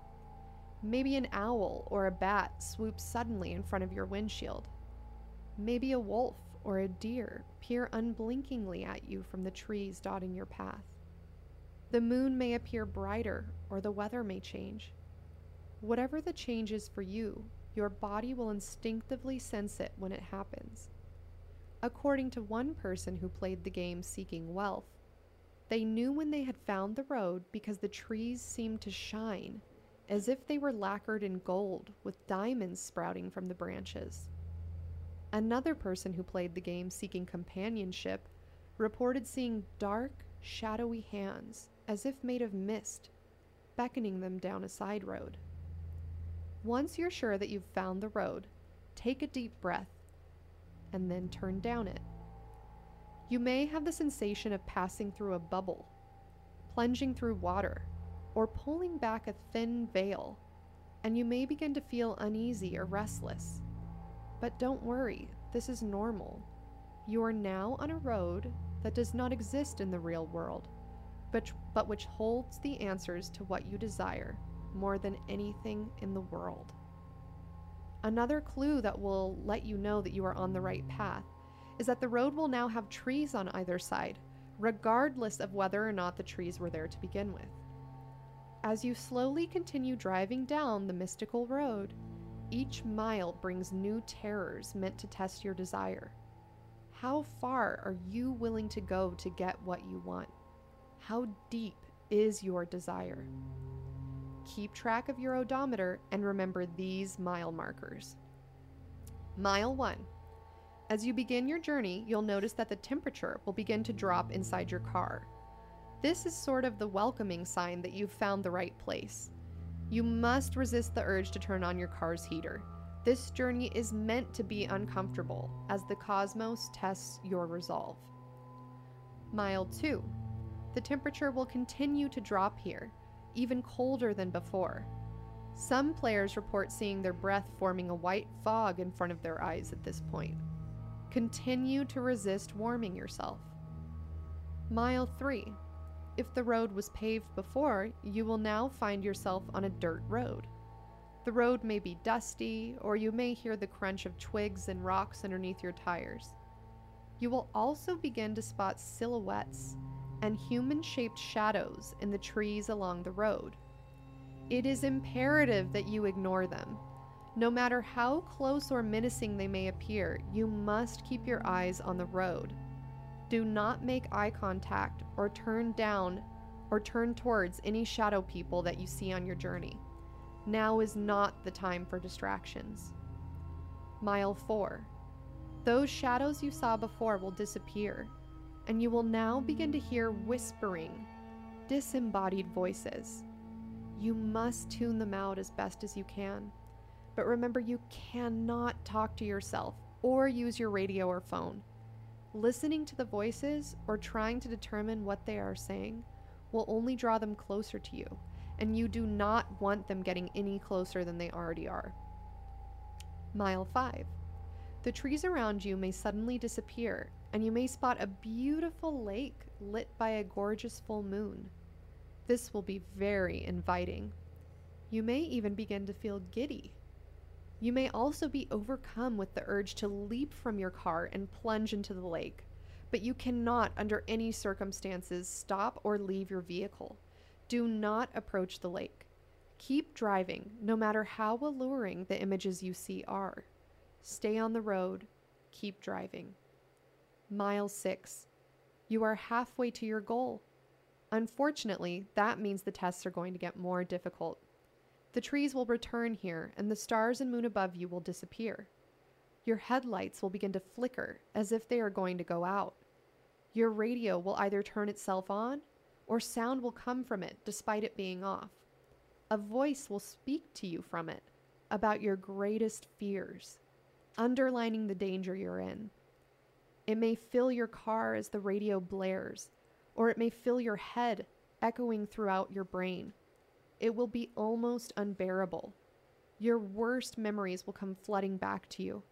Maybe an owl or a bat swoops suddenly in front of your windshield. Maybe a wolf or a deer peer unblinkingly at you from the trees dotting your path. The moon may appear brighter or the weather may change. Whatever the change is for you, your body will instinctively sense it when it happens. According to one person who played the game seeking wealth, they knew when they had found the road because the trees seemed to shine, as if they were lacquered in gold with diamonds sprouting from the branches. Another person who played the game seeking companionship reported seeing dark, shadowy hands, as if made of mist, beckoning them down a side road. Once you're sure that you've found the road, take a deep breath and then turn down it. You may have the sensation of passing through a bubble, plunging through water, or pulling back a thin veil, and you may begin to feel uneasy or restless. But don't worry, this is normal. You are now on a road that does not exist in the real world, but, but which holds the answers to what you desire more than anything in the world. Another clue that will let you know that you are on the right path is that the road will now have trees on either side, regardless of whether or not the trees were there to begin with. As you slowly continue driving down the mystical road, each mile brings new terrors meant to test your desire. How far are you willing to go to get what you want? How deep is your desire? Keep track of your odometer and remember these mile markers. Mile 1. As you begin your journey, you'll notice that the temperature will begin to drop inside your car. This is sort of the welcoming sign that you've found the right place. You must resist the urge to turn on your car's heater. This journey is meant to be uncomfortable as the cosmos tests your resolve. Mile 2. The temperature will continue to drop here, even colder than before. Some players report seeing their breath forming a white fog in front of their eyes at this point. Continue to resist warming yourself. Mile 3. If the road was paved before, you will now find yourself on a dirt road. The road may be dusty, or you may hear the crunch of twigs and rocks underneath your tires. You will also begin to spot silhouettes and human shaped shadows in the trees along the road. It is imperative that you ignore them. No matter how close or menacing they may appear, you must keep your eyes on the road. Do not make eye contact or turn down or turn towards any shadow people that you see on your journey. Now is not the time for distractions. Mile 4. Those shadows you saw before will disappear, and you will now begin to hear whispering, disembodied voices. You must tune them out as best as you can. But remember, you cannot talk to yourself or use your radio or phone. Listening to the voices or trying to determine what they are saying will only draw them closer to you, and you do not want them getting any closer than they already are. Mile 5. The trees around you may suddenly disappear, and you may spot a beautiful lake lit by a gorgeous full moon. This will be very inviting. You may even begin to feel giddy you may also be overcome with the urge to leap from your car and plunge into the lake, but you cannot, under any circumstances, stop or leave your vehicle. Do not approach the lake. Keep driving, no matter how alluring the images you see are. Stay on the road. Keep driving. Mile 6. You are halfway to your goal. Unfortunately, that means the tests are going to get more difficult. The trees will return here, and the stars and moon above you will disappear. Your headlights will begin to flicker as if they are going to go out. Your radio will either turn itself on, or sound will come from it despite it being off. A voice will speak to you from it about your greatest fears, underlining the danger you're in. It may fill your car as the radio blares, or it may fill your head, echoing throughout your brain. It will be almost unbearable. Your worst memories will come flooding back to you.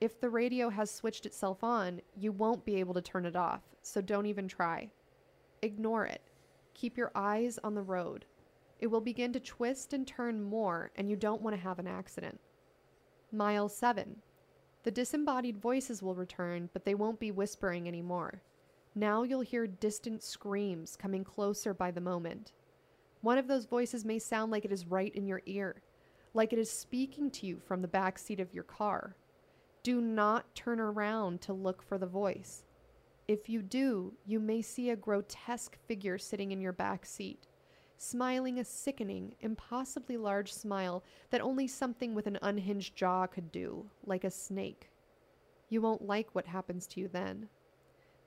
If the radio has switched itself on, you won't be able to turn it off, so don't even try. Ignore it. Keep your eyes on the road. It will begin to twist and turn more, and you don't want to have an accident. Mile 7. The disembodied voices will return, but they won't be whispering anymore. Now you'll hear distant screams coming closer by the moment. One of those voices may sound like it is right in your ear, like it is speaking to you from the back seat of your car. Do not turn around to look for the voice. If you do, you may see a grotesque figure sitting in your back seat, smiling a sickening, impossibly large smile that only something with an unhinged jaw could do, like a snake. You won't like what happens to you then.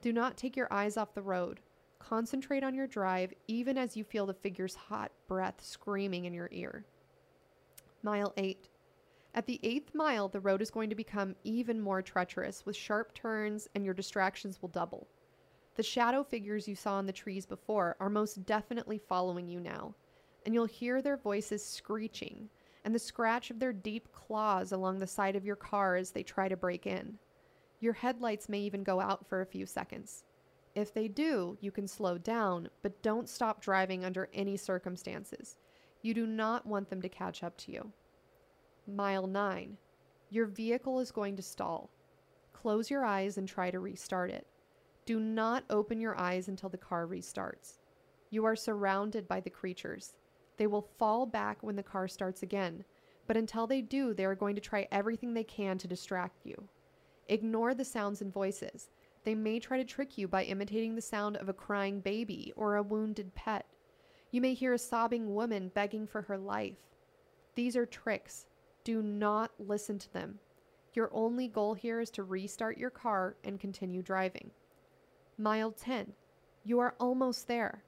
Do not take your eyes off the road. Concentrate on your drive even as you feel the figure's hot breath screaming in your ear. Mile 8. At the eighth mile, the road is going to become even more treacherous with sharp turns, and your distractions will double. The shadow figures you saw in the trees before are most definitely following you now, and you'll hear their voices screeching and the scratch of their deep claws along the side of your car as they try to break in. Your headlights may even go out for a few seconds. If they do, you can slow down, but don't stop driving under any circumstances. You do not want them to catch up to you. Mile 9. Your vehicle is going to stall. Close your eyes and try to restart it. Do not open your eyes until the car restarts. You are surrounded by the creatures. They will fall back when the car starts again, but until they do, they are going to try everything they can to distract you. Ignore the sounds and voices. They may try to trick you by imitating the sound of a crying baby or a wounded pet. You may hear a sobbing woman begging for her life. These are tricks. Do not listen to them. Your only goal here is to restart your car and continue driving. Mile 10. You are almost there.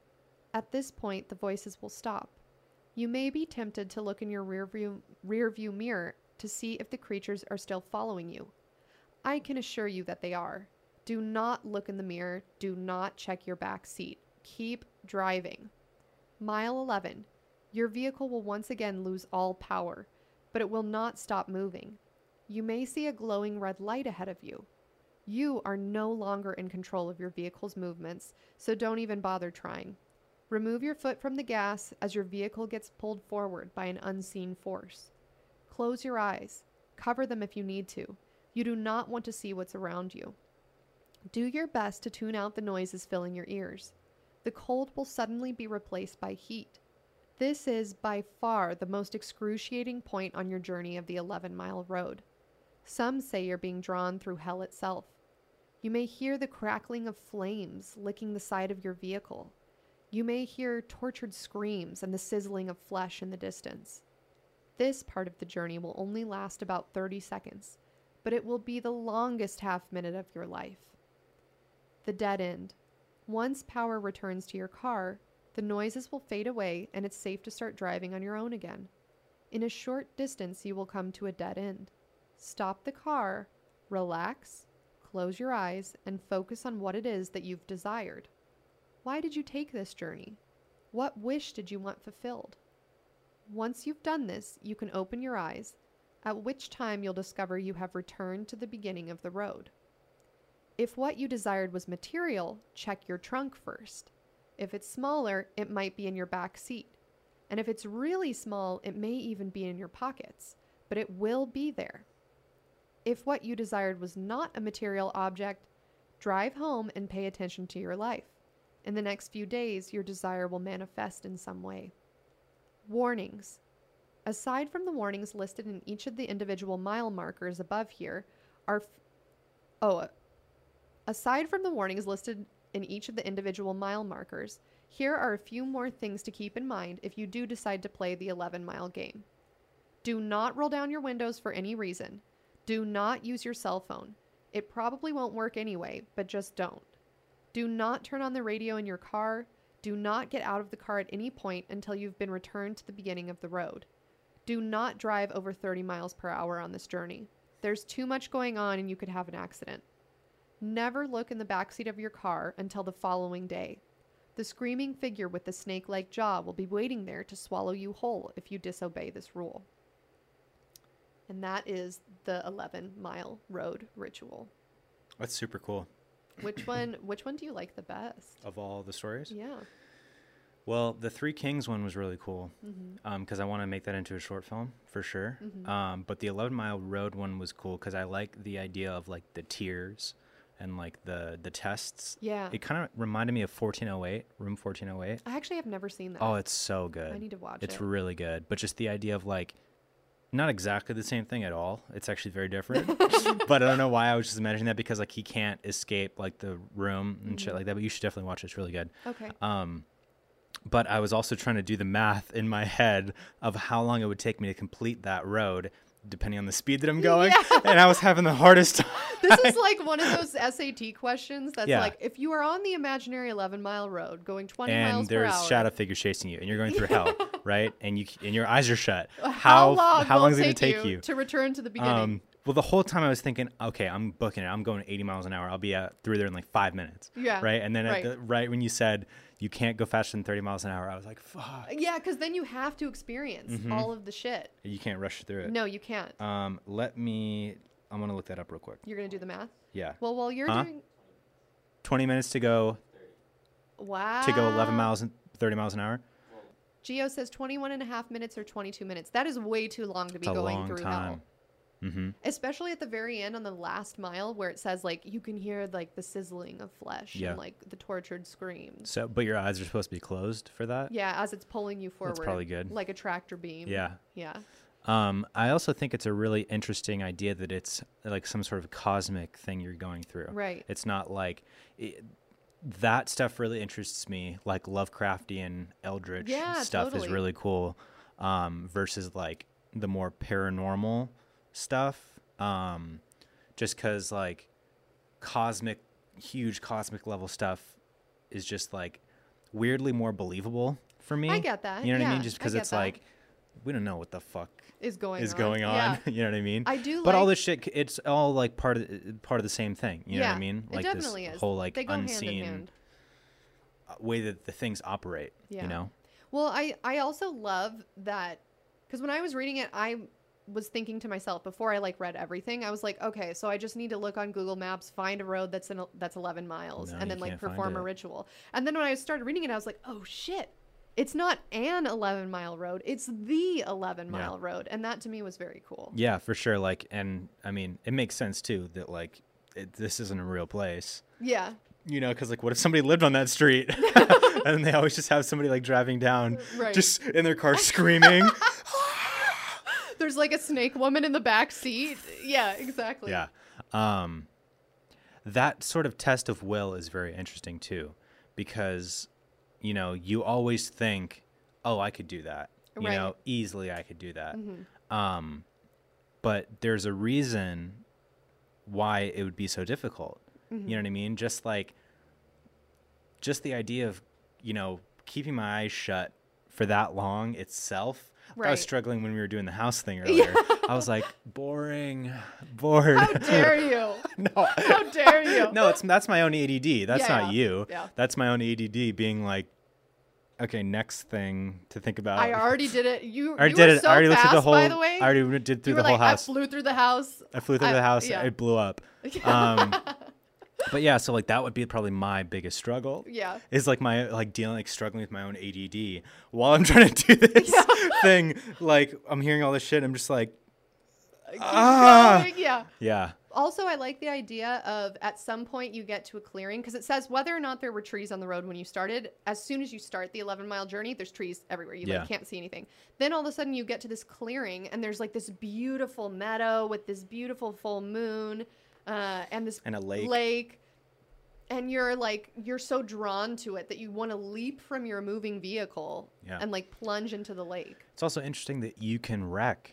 At this point, the voices will stop. You may be tempted to look in your rear view, rear view mirror to see if the creatures are still following you. I can assure you that they are. Do not look in the mirror. Do not check your back seat. Keep driving. Mile 11. Your vehicle will once again lose all power, but it will not stop moving. You may see a glowing red light ahead of you. You are no longer in control of your vehicle's movements, so don't even bother trying. Remove your foot from the gas as your vehicle gets pulled forward by an unseen force. Close your eyes. Cover them if you need to. You do not want to see what's around you. Do your best to tune out the noises filling your ears. The cold will suddenly be replaced by heat. This is by far the most excruciating point on your journey of the 11 mile road. Some say you're being drawn through hell itself. You may hear the crackling of flames licking the side of your vehicle. You may hear tortured screams and the sizzling of flesh in the distance. This part of the journey will only last about 30 seconds, but it will be the longest half minute of your life. The dead end. Once power returns to your car, the noises will fade away and it's safe to start driving on your own again. In a short distance, you will come to a dead end. Stop the car, relax, close your eyes, and focus on what it is that you've desired. Why did you take this journey? What wish did you want fulfilled? Once you've done this, you can open your eyes, at which time you'll discover you have returned to the beginning of the road. If what you desired was material, check your trunk first. If it's smaller, it might be in your back seat. And if it's really small, it may even be in your pockets, but it will be there. If what you desired was not a material object, drive home and pay attention to your life. In the next few days, your desire will manifest in some way. Warnings. Aside from the warnings listed in each of the individual mile markers above here, are. F- oh, uh, aside from the warnings listed in each of the individual mile markers, here are a few more things to keep in mind if you do decide to play the 11 mile game. Do not roll down your windows for any reason. Do not use your cell phone. It probably won't work anyway, but just don't. Do not turn on the radio in your car. Do not get out of the car at any point until you've been returned to the beginning of the road. Do not drive over 30 miles per hour on this journey. There's too much going on and you could have an accident. Never look in the backseat of your car until the following day. The screaming figure with the snake like jaw will be waiting there to swallow you whole if you disobey this rule. and that is the 11 mile road ritual. That's super cool. Which one? Which one do you like the best? Of all the stories, Yeah. well, the Three Kings one was really cool Mm-hmm. because I want to make that into a short film for sure. Um, but the Eleven Mile Road one was cool because I like the idea of like the tiers and like the the tests. Yeah. It kind of reminded me of 1408, Room 1408. I actually have never seen that. Oh, it's so good. I need to watch It's it. really good. But just the idea of like not exactly the same thing at all. It's actually very different. but I don't know why I was just imagining that because like he can't escape like the room and Mm-hmm. shit like that. But you should definitely watch it. It's really good. okay. Um but I was also trying to do the math in my head of how long it would take me to complete that road depending on the speed that I'm going. Yeah. And I was having the hardest time. this is like one of those SAT questions that's Yeah. like if you are on the imaginary 11 mile road going 20 and miles per there's hour, shadow figures chasing you and you're going through hell, right? And you and your eyes are shut. how, long how long is it going to take you, you? to return to the beginning? Um, well, the whole time I was thinking, okay, I'm booking it. I'm going 80 miles an hour. I'll be uh, through there in like five minutes. Yeah, Right. And then right. at the, right when you said you can't go faster than 30 miles an hour, I was like, fuck. yeah, because then you have to experience Mm-hmm. all of the shit. You can't rush through it. No, you can't. Um, let me. I'm gonna look that up real quick. You're gonna do the math. Yeah. Well, while you're Huh? doing, 20 minutes to go wow, to go 11 miles and 30 miles an hour. Geo says 21 and a half minutes or 22 minutes. That is way too long to be going through time. Mm-hmm. Especially at the very end on the last mile where it says like you can hear like the sizzling of flesh Yeah. and like the tortured screams. So, but your eyes are supposed to be closed for that. Yeah, as it's pulling you forward. That's probably good. Like a tractor beam. Yeah. Yeah. Um, I also think it's a really interesting idea that it's like some sort of cosmic thing you're going through. Right. It's not like it, that stuff really interests me. Like Lovecraftian Eldritch Yeah, stuff totally. is really cool. Um, versus like the more paranormal stuff. Um, just because like cosmic, huge cosmic level stuff is just like weirdly more believable for me. I get that, You know what I mean? Just because it's that. like we don't know what the fuck Is going is on. going on. Yeah. you know what I mean? I do But all this shit, it's all like part of the, part of the same thing. You know what I mean? it Like definitely this is. whole like hand unseen hand. way that the things operate. Yeah. You know? Well, I I also love that because when I was reading it, I was thinking to myself before I like read everything. I was like, okay, so I just need to look on Google Maps, find a road that's in, that's 11 miles, No, and then like perform a ritual. And then when I started reading it, I was like, oh shit. It's not an 11 mile road. It's the 11 Yeah. mile road. And that to me was very cool. Yeah, for sure. Like, and I mean, it makes sense too that like it, this isn't a real place. Yeah. You know, because like, what if somebody lived on that street, and then they always just have somebody like driving down, Right. just in their car screaming. There's like a snake woman in the back seat. Yeah, exactly. Yeah. Um, that sort of test of will is very interesting too, because, you know, you always think, oh, I could do that. You Right. know, easily I could do that. Mm-hmm. Um, but there's a reason why it would be so difficult. Mm-hmm. You know what I mean? Just like, just the idea of, you know, keeping my eyes shut for that long itself. I was struggling when we were doing the house thing earlier. I was like, boring, bored. How dare you? no, How dare you? no, it's that's my own ADD. That's Yeah, not yeah, you. yeah. That's my own ADD being like, okay, next thing to think about. I already did it. You, I already you did it. so I already fast, looked at the whole. by the way. I already did through the were whole like, house. I flew through the house. I flew through I- the house. yeah. It blew up. Um, but yeah, so like that would be probably my biggest struggle. Yeah. Is like my like dealing like struggling with my own ADD while I'm trying to do this thing. Like I'm hearing all this shit. I'm just like, Keep Ah. going, Yeah. yeah, Also, I like the idea of at some point you get to a clearing because it says whether or not there were trees on the road when you started. As soon as you start the 11 mile journey, there's trees everywhere. You Yeah. like can't see anything. Then all of a sudden you get to this clearing and there's like this beautiful meadow with this beautiful full moon uh, and this And a lake. Lake. And you're like you're so drawn to it that you want to leap from your moving vehicle Yeah. and like plunge into the lake. it's also interesting that you can wreck.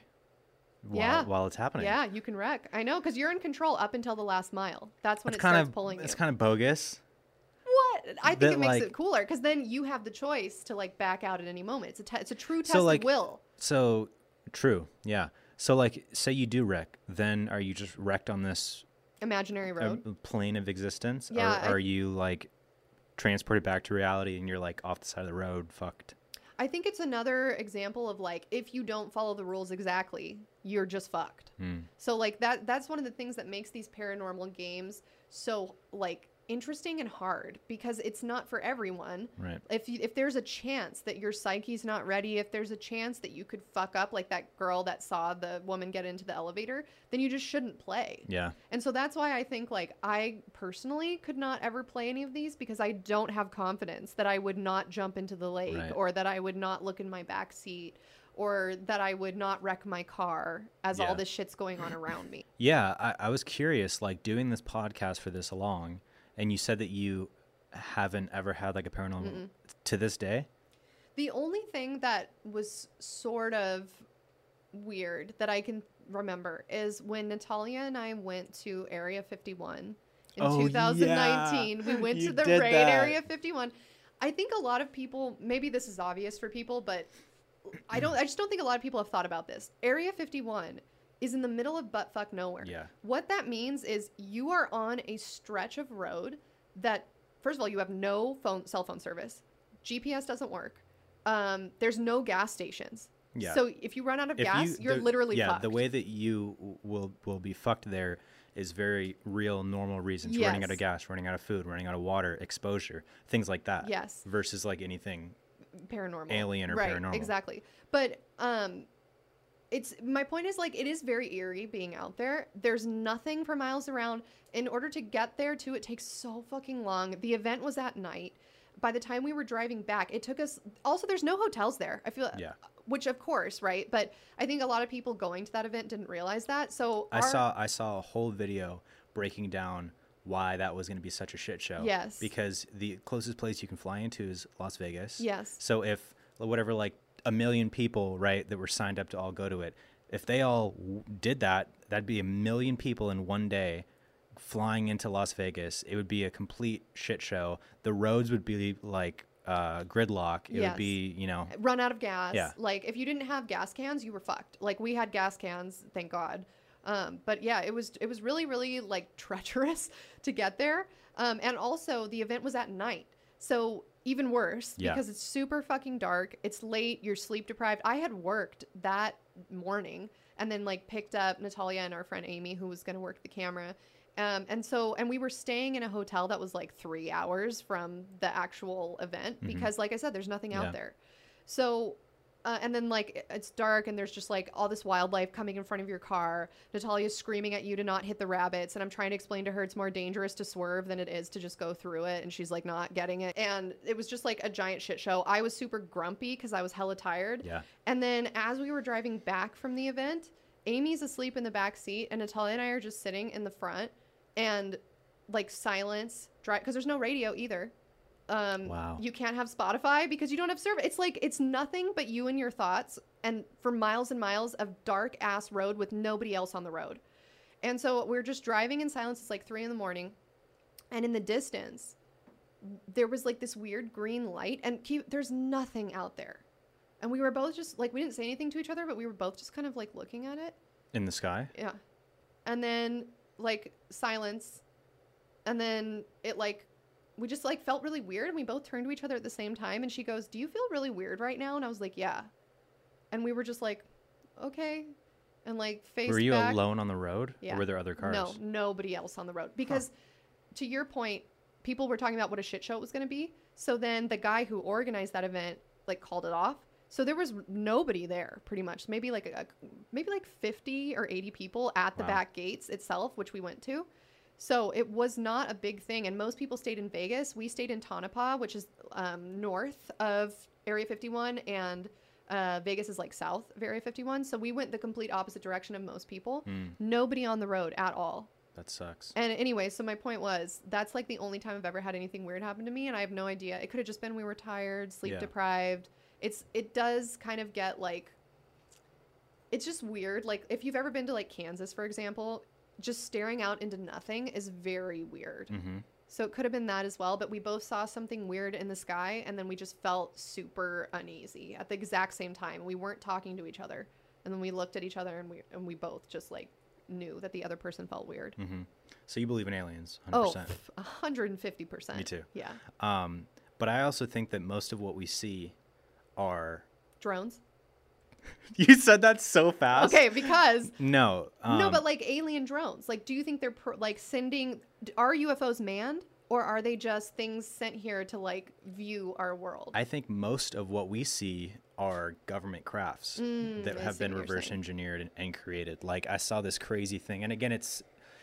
While, Yeah. while it's happening. Yeah, you can wreck. I know because you're in control up until the last mile. That's when It's it kind starts of pulling it's kind of bogus. What? I think that, it makes like- it cooler because then you have the choice to like back out at any moment. It's a te- it's a true test So, like, of will. So true. Yeah. So like, say you do wreck, then are you just wrecked on this Imaginary road. plane of existence, Yeah, I- or are you like transported back to reality and you're like off the side of the road, fucked? I think it's another example of like if you don't follow the rules exactly, you're just fucked. Mm. So like that that's one of the things that makes these paranormal games so like interesting and hard because it's not for everyone. Right. If you, if there's a chance that your psyche's not ready, if there's a chance that you could fuck up like that girl that saw the woman get into the elevator, then you just shouldn't play. Yeah. And so that's why I think like I personally could not ever play any of these because I don't have confidence that I would not jump into the lake Right. or that I would not look in my back seat or that I would not wreck my car as Yeah. all this shit's going on around me. Yeah, I, I was curious, like doing this podcast for this long, and you said that you haven't ever had like a paranormal to this day. The only thing that was sort of weird that I can remember is when Natalia and I went to Area 51 in Oh, 2019. We went You to the raid that. Area 51. I think a lot of people, maybe this is obvious for people, but I don't. I just don't think a lot of people have thought about this. Area 51 is in the middle of buttfuck nowhere. Yeah. What that means is you are on a stretch of road that, first of all, you have no phone, cell phone service. GPS doesn't work. Um, there's no gas stations. Yeah. So if you run out of If gas, you, are literally yeah. fucked. The way that you will will be fucked there is very real, normal reasons. Running out of gas, running out of food, running out of water, exposure, things like that. Yes. Versus like anything. paranormal alien or right, paranormal. exactly but um it's my point is like it is very eerie being out there there's nothing for miles around in order to get there too it takes so fucking long the event was at night by the time we were driving back it took us also there's no hotels there i feel Yeah. which of course right but i think a lot of people going to that event didn't realize that so I our- saw I saw a whole video breaking down why that was going to be such a shit show. Yes. Because the closest place you can fly into is Las Vegas. Yes. So if whatever like a million people, right, that were signed up to all go to it, if they all w- did that, that'd be a million people in one day flying into Las Vegas. It would be a complete shit show. The roads would be like uh, gridlock. It Yes. would be, you know, run out of gas. Yeah. Like if you didn't have gas cans, you were fucked. Like we had gas cans, thank God. Um, but yeah, it was it was really really like treacherous to get there. Um, and also the event was at night, so even worse Yeah. because it's super fucking dark. It's late. You're sleep deprived. I had worked that morning and then like picked up Natalia and our friend Amy who was going to work the camera. Um, and so, and we were staying in a hotel that was like three hours from the actual event because, like I said, there's nothing out Yeah. there. So, uh, and then like it's dark and there's just like all this wildlife coming in front of your car. Natalia's screaming at you to not hit the rabbits, and I'm trying to explain to her it's more dangerous to swerve than it is to just go through it, and she's like not getting it. And it was just like a giant shit show. I was super grumpy because I was hella tired. Yeah. And then as we were driving back from the event, Amy's asleep in the back seat, and Natalia and I are just sitting in the front, and like silence, drive because there's no radio either. Um, Wow. You can't have Spotify because you don't have service. It's like it's nothing but you and your thoughts, and for miles and miles of dark ass road with nobody else on the road. And so we're just driving in silence. It's like three in the morning, and in the distance, there was like this weird green light, and keep, there's nothing out there. And we were both just like we didn't say anything to each other, but we were both just kind of like looking at it. in the sky. Yeah. And then like silence. And then it like we just like felt really weird and we both turned to each other at the same time and she goes, "Do you feel really weird right now?" And I was like, "Yeah." And we were just like, "Okay." And like face Were you back. alone on the road? Yeah. Or were there other cars? No, nobody else on the road. Because to your point, people were talking about what a shit show it was going to be. So then the guy who organized that event like called it off. So there was nobody there pretty much. Maybe like a, maybe like 50 or 80 people at the Wow. back gates itself, which we went to. So it was not a big thing and most people stayed in Vegas. We stayed in Tonopah, which is um, north of Area 51 and uh, Vegas is like south of Area 51. So we went the complete opposite direction of most people. Hmm. Nobody on the road at all. That sucks. And anyway, so my point was that's like the only time I've ever had anything weird happen to me, and I have no idea. It could have just been we were tired, sleep Yeah. deprived. It's it does kind of get like it's just weird. Like if you've ever been to like Kansas, for example, just staring out into nothing is very weird. hmm So it could have been that as well, but we both saw something weird in the sky and then we just felt super uneasy at the exact same time. We weren't talking to each other. And then we looked at each other and we and we both just like knew that the other person felt weird. hmm So you believe in aliens? 100%. Oh, f- 150%. Me too. Yeah. Um, but I also think that most of what we see are. Drones. You said that so fast. Okay, because No. no, um, but like alien drones. Like, do you think they're like sending? Are UFOs manned, or are they just things sent here to like view our world? I think most of what we see are government crafts that Mm, I have been reverse engineered and, and created. Like I saw this crazy thing, and again, it's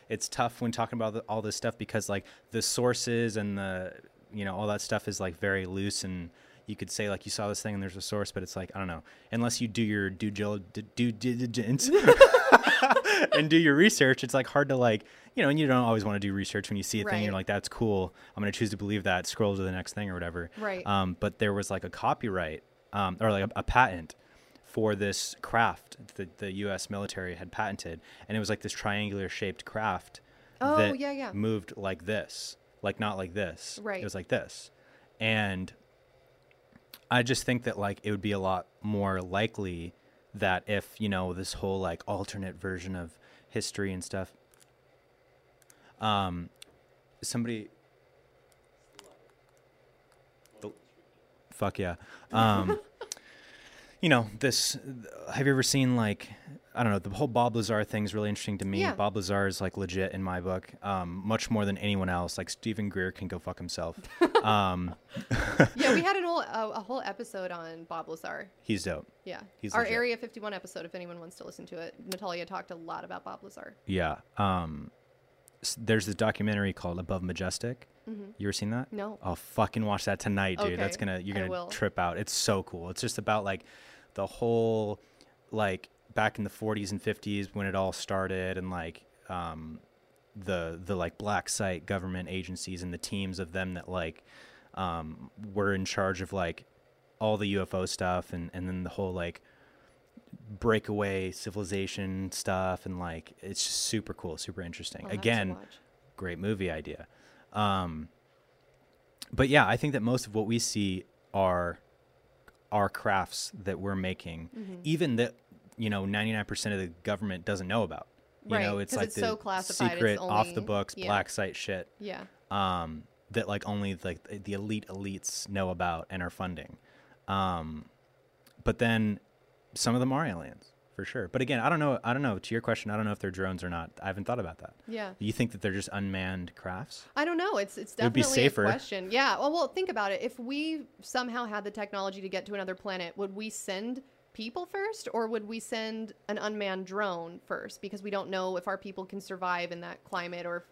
it's tough when talking about the, all this stuff because like the sources and the you know all that stuff is like very loose and you could say like you saw this thing and there's a source, but it's like I don't know unless you do your due gil- d- due diligence and do your research. It's like hard to like you know, and you don't always want to do research when you see a thing. You're like, that's cool. I'm gonna choose to believe that. Scroll to the next thing or whatever. Right. Um, but there was like a copyright um, or like a, a patent for this craft that the U.S. military had patented, and it was like this triangular shaped craft Oh, that yeah, yeah. moved like this, like not like this. Right. It was like this, and I just think that like it would be a lot more likely that if you know this whole like alternate version of history and stuff, um, somebody. The- Fuck yeah. Um, you know this. Have you ever seen like I don't know the whole Bob Lazar thing is really interesting to me. Yeah. Bob Lazar is like legit in my book, um, much more than anyone else. Like Steven Greer can go fuck himself. um, yeah, we had an whole, a, a whole episode on Bob Lazar. he's dope. Yeah, He's our legit. Area 51 episode. If anyone wants to listen to it, Natalia talked a lot about Bob Lazar. Yeah. Um, there's this documentary called Above Majestic. You ever seen that? Mm-hmm. No. I'll fucking watch that tonight, dude. That's gonna you're gonna trip out. It's so cool. It's just about like the whole like back in the 40s and 50s when it all started and like um the the like black site government agencies and the teams of them that like um were in charge of like all the UFO stuff and and then the whole like breakaway civilization stuff and like it's just super cool, super interesting. To Again, great movie idea. Um, but yeah, I think that most of what we see are are crafts that we're making, Mm-hmm. even that you know 99% of the government doesn't know about. You know, Right, it's 'cause like it's the so classified, it's secret, off the books, yeah. black site shit. Yeah. Um, that like only like the- the elite elites know about and are funding. Um, but then some of them are aliens for sure. But again, I don't know. I don't know. To your question, I don't know if they're drones or not. I haven't thought about that. Yeah. You think that they're just unmanned crafts? I don't know. It's it's It would be definitely safer. a question. Yeah. Well, well, think about it. If we somehow had the technology to get to another planet, would we send people first, or would we send an unmanned drone first? Because we don't know if our people can survive in that climate, or if,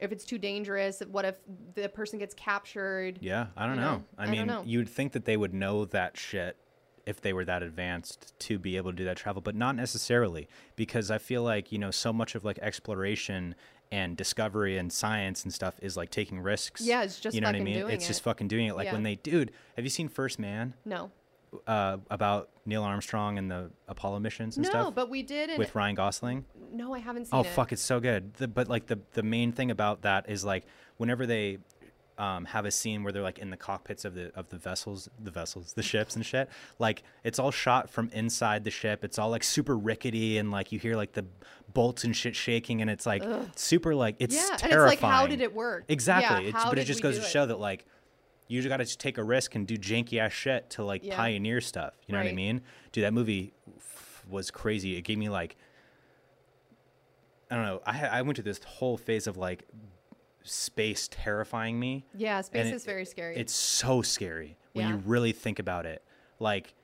if it's too dangerous. What if the person gets captured? Yeah, I don't You know. know, I I mean, know. you would think that they would know that shit if they were that advanced to be able to do that travel, but not necessarily because I feel like, you know, so much of like exploration and discovery and science and stuff is like taking risks. Yeah, it's just you know what I mean? it's just fucking doing it. Like Yeah. when they, dude, have you seen First Man No. uh, about Neil Armstrong and the Apollo missions and No, stuff No, but we did. With Ryan Gosling? no, I haven't seen it. Oh it. fuck, it's so good. The, but like the the main thing about that is like whenever they um, have a scene where they're like in the cockpits of the of the vessels, the vessels, the ships and shit. Like it's all shot from inside the ship. It's all like super rickety and like you hear like the bolts and shit shaking and it's like super like it's Yeah, and it's terrifying. like, how did it work? Exactly. Yeah, it's, but it just goes to it? show that like you just got to take a risk and do janky ass shit to like Yeah. pioneer stuff. You know what I mean? Dude, that movie f- was crazy. It gave me like I don't know. I I went to this whole phase of like space terrifying me. Yeah, space it- is very scary. It's so scary when you really think about it. Like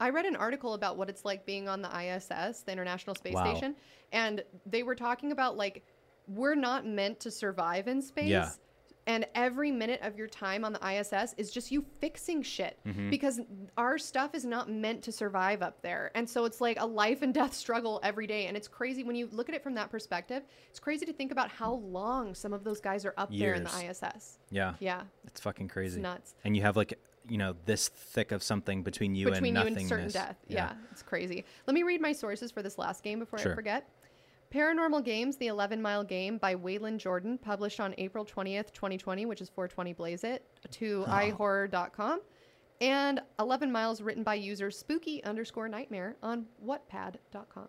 I read an article about what it's like being on the ISS, the International Space Wow. Station, and they were talking about like we're not meant to survive in space. Yeah. And every minute of your time on the ISS is just you fixing shit Mm-hmm. because our stuff is not meant to survive up there. And so it's like a life and death struggle every day. And it's crazy when you look at it from that perspective. It's crazy to think about how long some of those guys are up there in the ISS. yeah, Yeah. it's fucking crazy. nuts. And you have like you know this thick of something between you between and you and certain death. Yeah. it's crazy. Let me read my sources for this last game before Sure. I forget. Paranormal Games: The 11 Mile Game by Waylon Jordan, published on April 20th, 2020, which is 420 Blaze It, to iHorror.com. And 11 Miles, written by user spooky underscore nightmare on wattpad.com.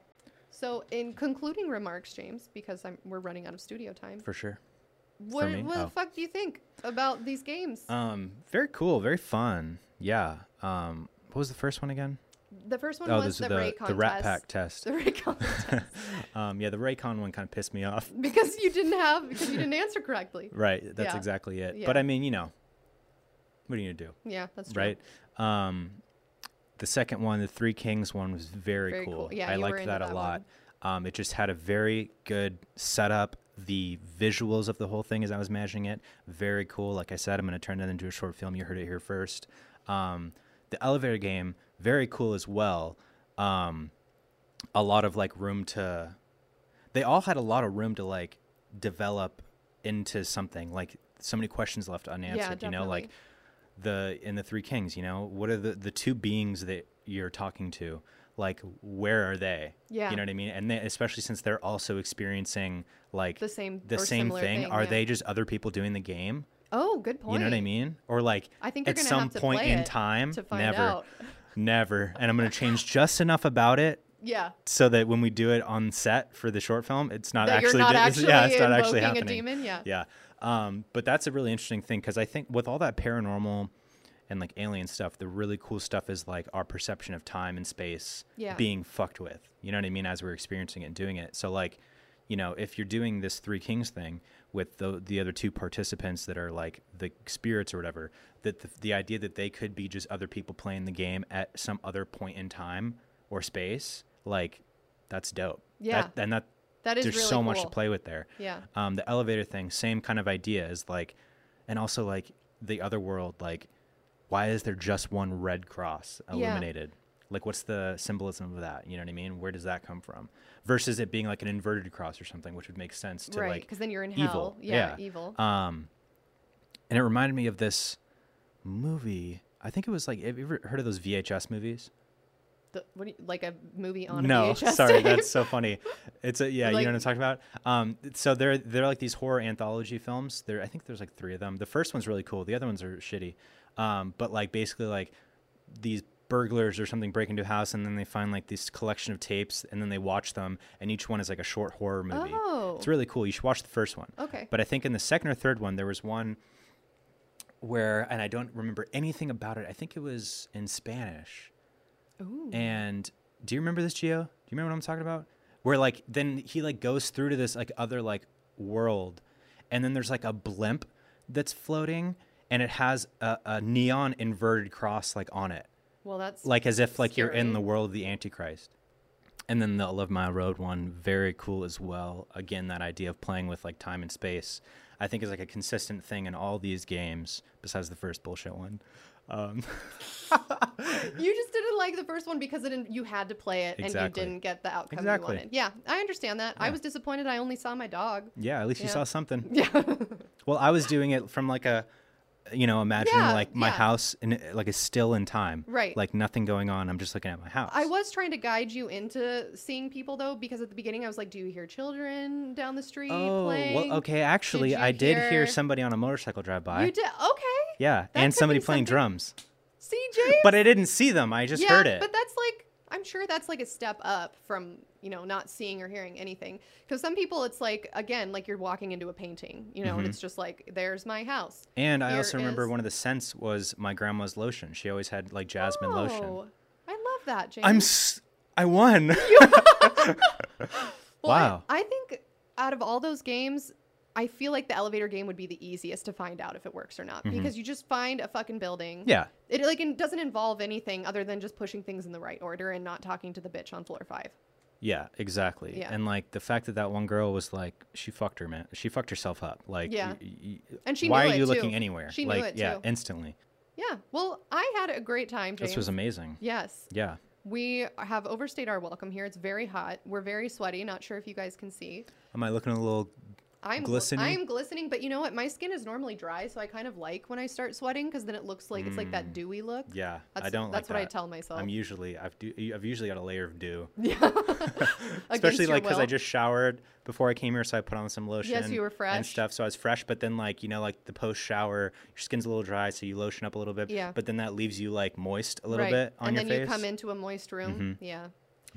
So, in concluding remarks, James, because I'm, we're running out of studio time, For sure. what, what Oh. the fuck do you think about these games? Um, very cool, very fun. Yeah. Um, what was the first one again? The first one oh, was the, is Reikan the Rat test. Pack test. The Reikan test. um, yeah, the Reikan one kind of pissed me off. because you didn't have because you didn't answer correctly. Right, that's Yeah. exactly it. Yeah. But I mean, you know, what are you gonna do, Yeah, that's true. right? Um, the second one, the Three Kings one, was very, Very cool. cool. Yeah, I liked into that a that lot. Um, it just had a very good setup. The visuals of the whole thing, as I was imagining it, very cool. Like I said, I'm going to turn that into a short film. You heard it here first. Um, the elevator game, very cool as well. Um, a lot of like room to. They all had a lot of room to like develop into something. Like so many questions left unanswered. Yeah, you know, like the in the three kings you know what are the the two beings that you're talking to like where are they Yeah. you know what i mean and they, especially since they're also experiencing like The same the same thing, thing, are yeah. they just other people doing the game Oh, good point. you know what i mean or like I think at some point in time to find never out. never and i'm going to change just enough about it Yeah. so that when we do it on set for the short film it's not That actually not actually yeah it's not actually invoking a happening demon. Yeah. yeah um, but that's a really interesting thing because i think with all that paranormal and like alien stuff the really cool stuff is like our perception of time and space Yeah. being fucked with you know what i mean as we're experiencing it and doing it so like you know if you're doing this three kings thing with the the other two participants that are like the spirits or whatever that the, the idea that they could be just other people playing the game at some other point in time or space like that's dope Yeah. that, and that That is there's really so much to play with there Yeah. um, the elevator thing same kind of idea is like and also like the other world like why is there just one red cross Yeah. Like what's the symbolism of that you know what i mean where does that come from versus it being like an inverted cross or something which would make sense to right. like Because then you're in evil. hell. Yeah. Yeah. Evil. um and it reminded me of this movie i think it was like have you ever heard of those vhs movies The, what you, like a movie on no, sorry, tape? that's so funny. It's a yeah, you know what I'm talking about. Um, so they're they're like these horror anthology films. There, I think there's like three of them. The first one's really cool. The other ones are shitty. Um, but like basically like these burglars or something break into a house and then they find like this collection of tapes and then they watch them and each one is like a short horror movie. Oh. It's really cool. You should watch the first one. Okay. But I think in the second or third one there was one where and I don't remember anything about it. I think it was in Spanish. Ooh. And do you remember this, Gio? Do you remember what I'm talking about? Where like then he like goes through to this like other like world, and then there's like a blimp that's floating, and it has a, a neon inverted cross like on it, well, that's like as if like you're in the world of the Antichrist. And then the 11 Mile Road one, very cool as well. Again, that idea of playing with like time and space, I think is like a consistent thing in all these games, besides the first bullshit one. Um, you just didn't like the first one because it didn't, you had to play it Exactly. and you didn't get the outcome Exactly. you wanted. Yeah, I understand that. I was disappointed. I only saw my dog. yeah, at least you saw something. Yeah. Well, I was doing it from like a, you know, imagining Yeah, like my yeah. house and like is still in time, Right. Like nothing going on. I'm just looking at my house. I was trying to guide you into seeing people though, because at the beginning I was like, "Do you hear children down the street Oh, playing?" well, okay. Actually, you I did hear hear- somebody on a motorcycle drive by. You did okay. Yeah, That and somebody playing something- drums. See, James. But I didn't see them. I just yeah, heard it. But that's like I'm sure that's like a step up from you know not seeing or hearing anything. Because some people, it's like again, like you're walking into a painting, you know, and Mm-hmm. it's just like there's my house. and I also remember is- one of the scents was my grandma's lotion. She always had like jasmine lotion. Oh, I love that, James. I'm s- I won. Well, Wow. I, I think out of all those games, I feel like the elevator game would be the easiest to find out if it works or not because you just find a fucking building. Mm-hmm. yeah. It like it doesn't involve anything other than just pushing things in the right order and not talking to the bitch on floor five. Yeah, exactly. Yeah. And like the fact that that one girl was like, she fucked her man, she fucked herself up. Like, Yeah. y- y- And she why knew are you too. looking anywhere? She knew like, it, yeah, too. instantly. Yeah. Well, I had a great time, James. This was amazing. Yes. Yeah. We have overstayed our welcome here. It's very hot. We're very sweaty. Not sure if you guys can see. Am I looking a little? I'm Glistening? I'm glistening, but you know what? My skin is normally dry, so I kind of like when I start sweating because then it looks like it's like that dewy look. Yeah, That's, I don't. That's like what I tell myself. I'm usually I've do I've usually got a layer of dew, yeah. especially like because I just showered before I came here, so I put on some lotion. Yes, you were fresh and stuff, so I was fresh. But then like you know like the post shower, your skin's a little dry, so you lotion up a little bit. Yeah. But then that leaves you like moist a little right. bit on and your then face. Mm-hmm. you come into a moist room. Yeah.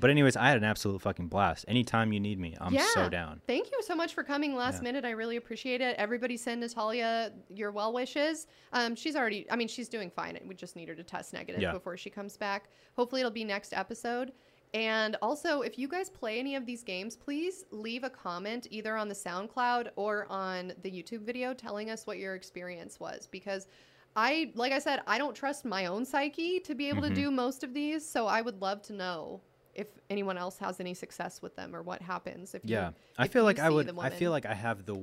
But anyways, I had an absolute fucking blast. Anytime you need me, I'm so Yeah. down. Thank you so much for coming last Yeah. minute. I really appreciate it. Everybody send Natalia your well wishes. Um, she's already, I mean, she's doing fine. We just need her to test negative Yeah. before she comes back. Hopefully, it'll be next episode. And also, if you guys play any of these games, please leave a comment either on the SoundCloud or on the YouTube video telling us what your experience was. Because I, like I said, I don't trust my own psyche to be able Mhm. to do most of these. So I would love to know if anyone else has any success with them or what happens if you Yeah, I if feel you like I would. I feel like I have the,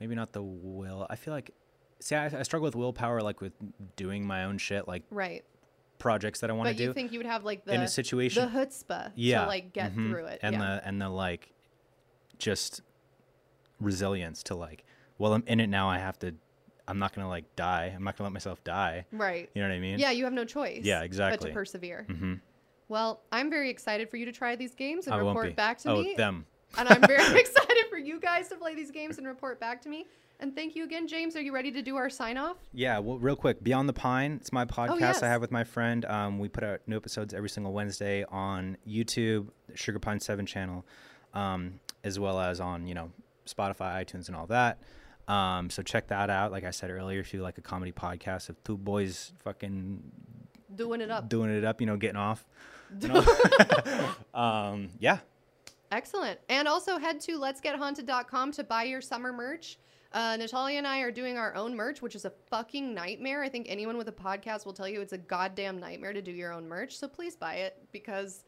maybe not the will. I feel like, see, I, I struggle with willpower, like with doing my own shit, like right projects that I want to do you think you would have like the in a situation. the chutzpah yeah, to like get mhm, through it and yeah. the and the like, just resilience to like, well, I'm in it now. I have to. I'm not gonna like die. I'm not gonna let myself die. right You know what I mean? yeah you have no choice Yeah, but exactly. to persevere Mm-hmm. Well i'm very excited for you to try these games and I won't report be. back to oh, me them. and i'm very excited for you guys to play these games and report back to me and thank you again james are you ready to do our sign off Yeah, well, real quick, Beyond the Pine. It's my podcast Oh, yes. I have with my friend. Um, we put out new episodes every single Wednesday on YouTube, Sugar Pine Seven channel, um, as well as on you know Spotify, iTunes, and all that. Um, so check that out. Like I said earlier, if you like a comedy podcast of two boys fucking doing it up doing it up, you know, getting off. um, yeah, Excellent. And also head to letsgethaunted.com to buy your summer merch. Uh, Natalia and I are doing our own merch, which is a fucking nightmare. I think anyone with a podcast will tell you it's a goddamn nightmare to do your own merch. So please buy it because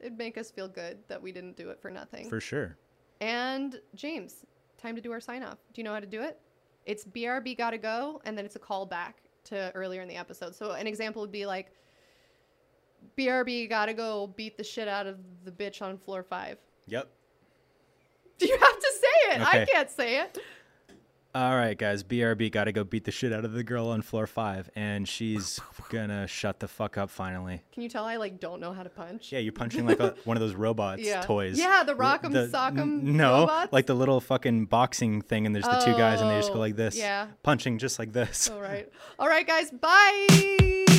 it'd make us feel good that we didn't do it for nothing. for sure. and James, time to do our sign off. Do you know how to do it? It's BRB gotta go, and then it's a call back to earlier in the episode. So an example would be like, BRB gotta go beat the shit out of the bitch on floor five. Yep. Do you have to say it? I can't say it. All right, guys. BRB got to go beat the shit out of the girl on floor five, and she's gonna shut the fuck up finally. Can you tell I like don't know how to punch? Yeah, you're punching like a, one of those robots Yeah. toys. Yeah, the Rock'em the- Sock'em n- No, robots? like the little fucking boxing thing, and there's the two guys, and they just go Oh, like this. Oh, yeah. Punching just like this. All right. All right, guys. Bye.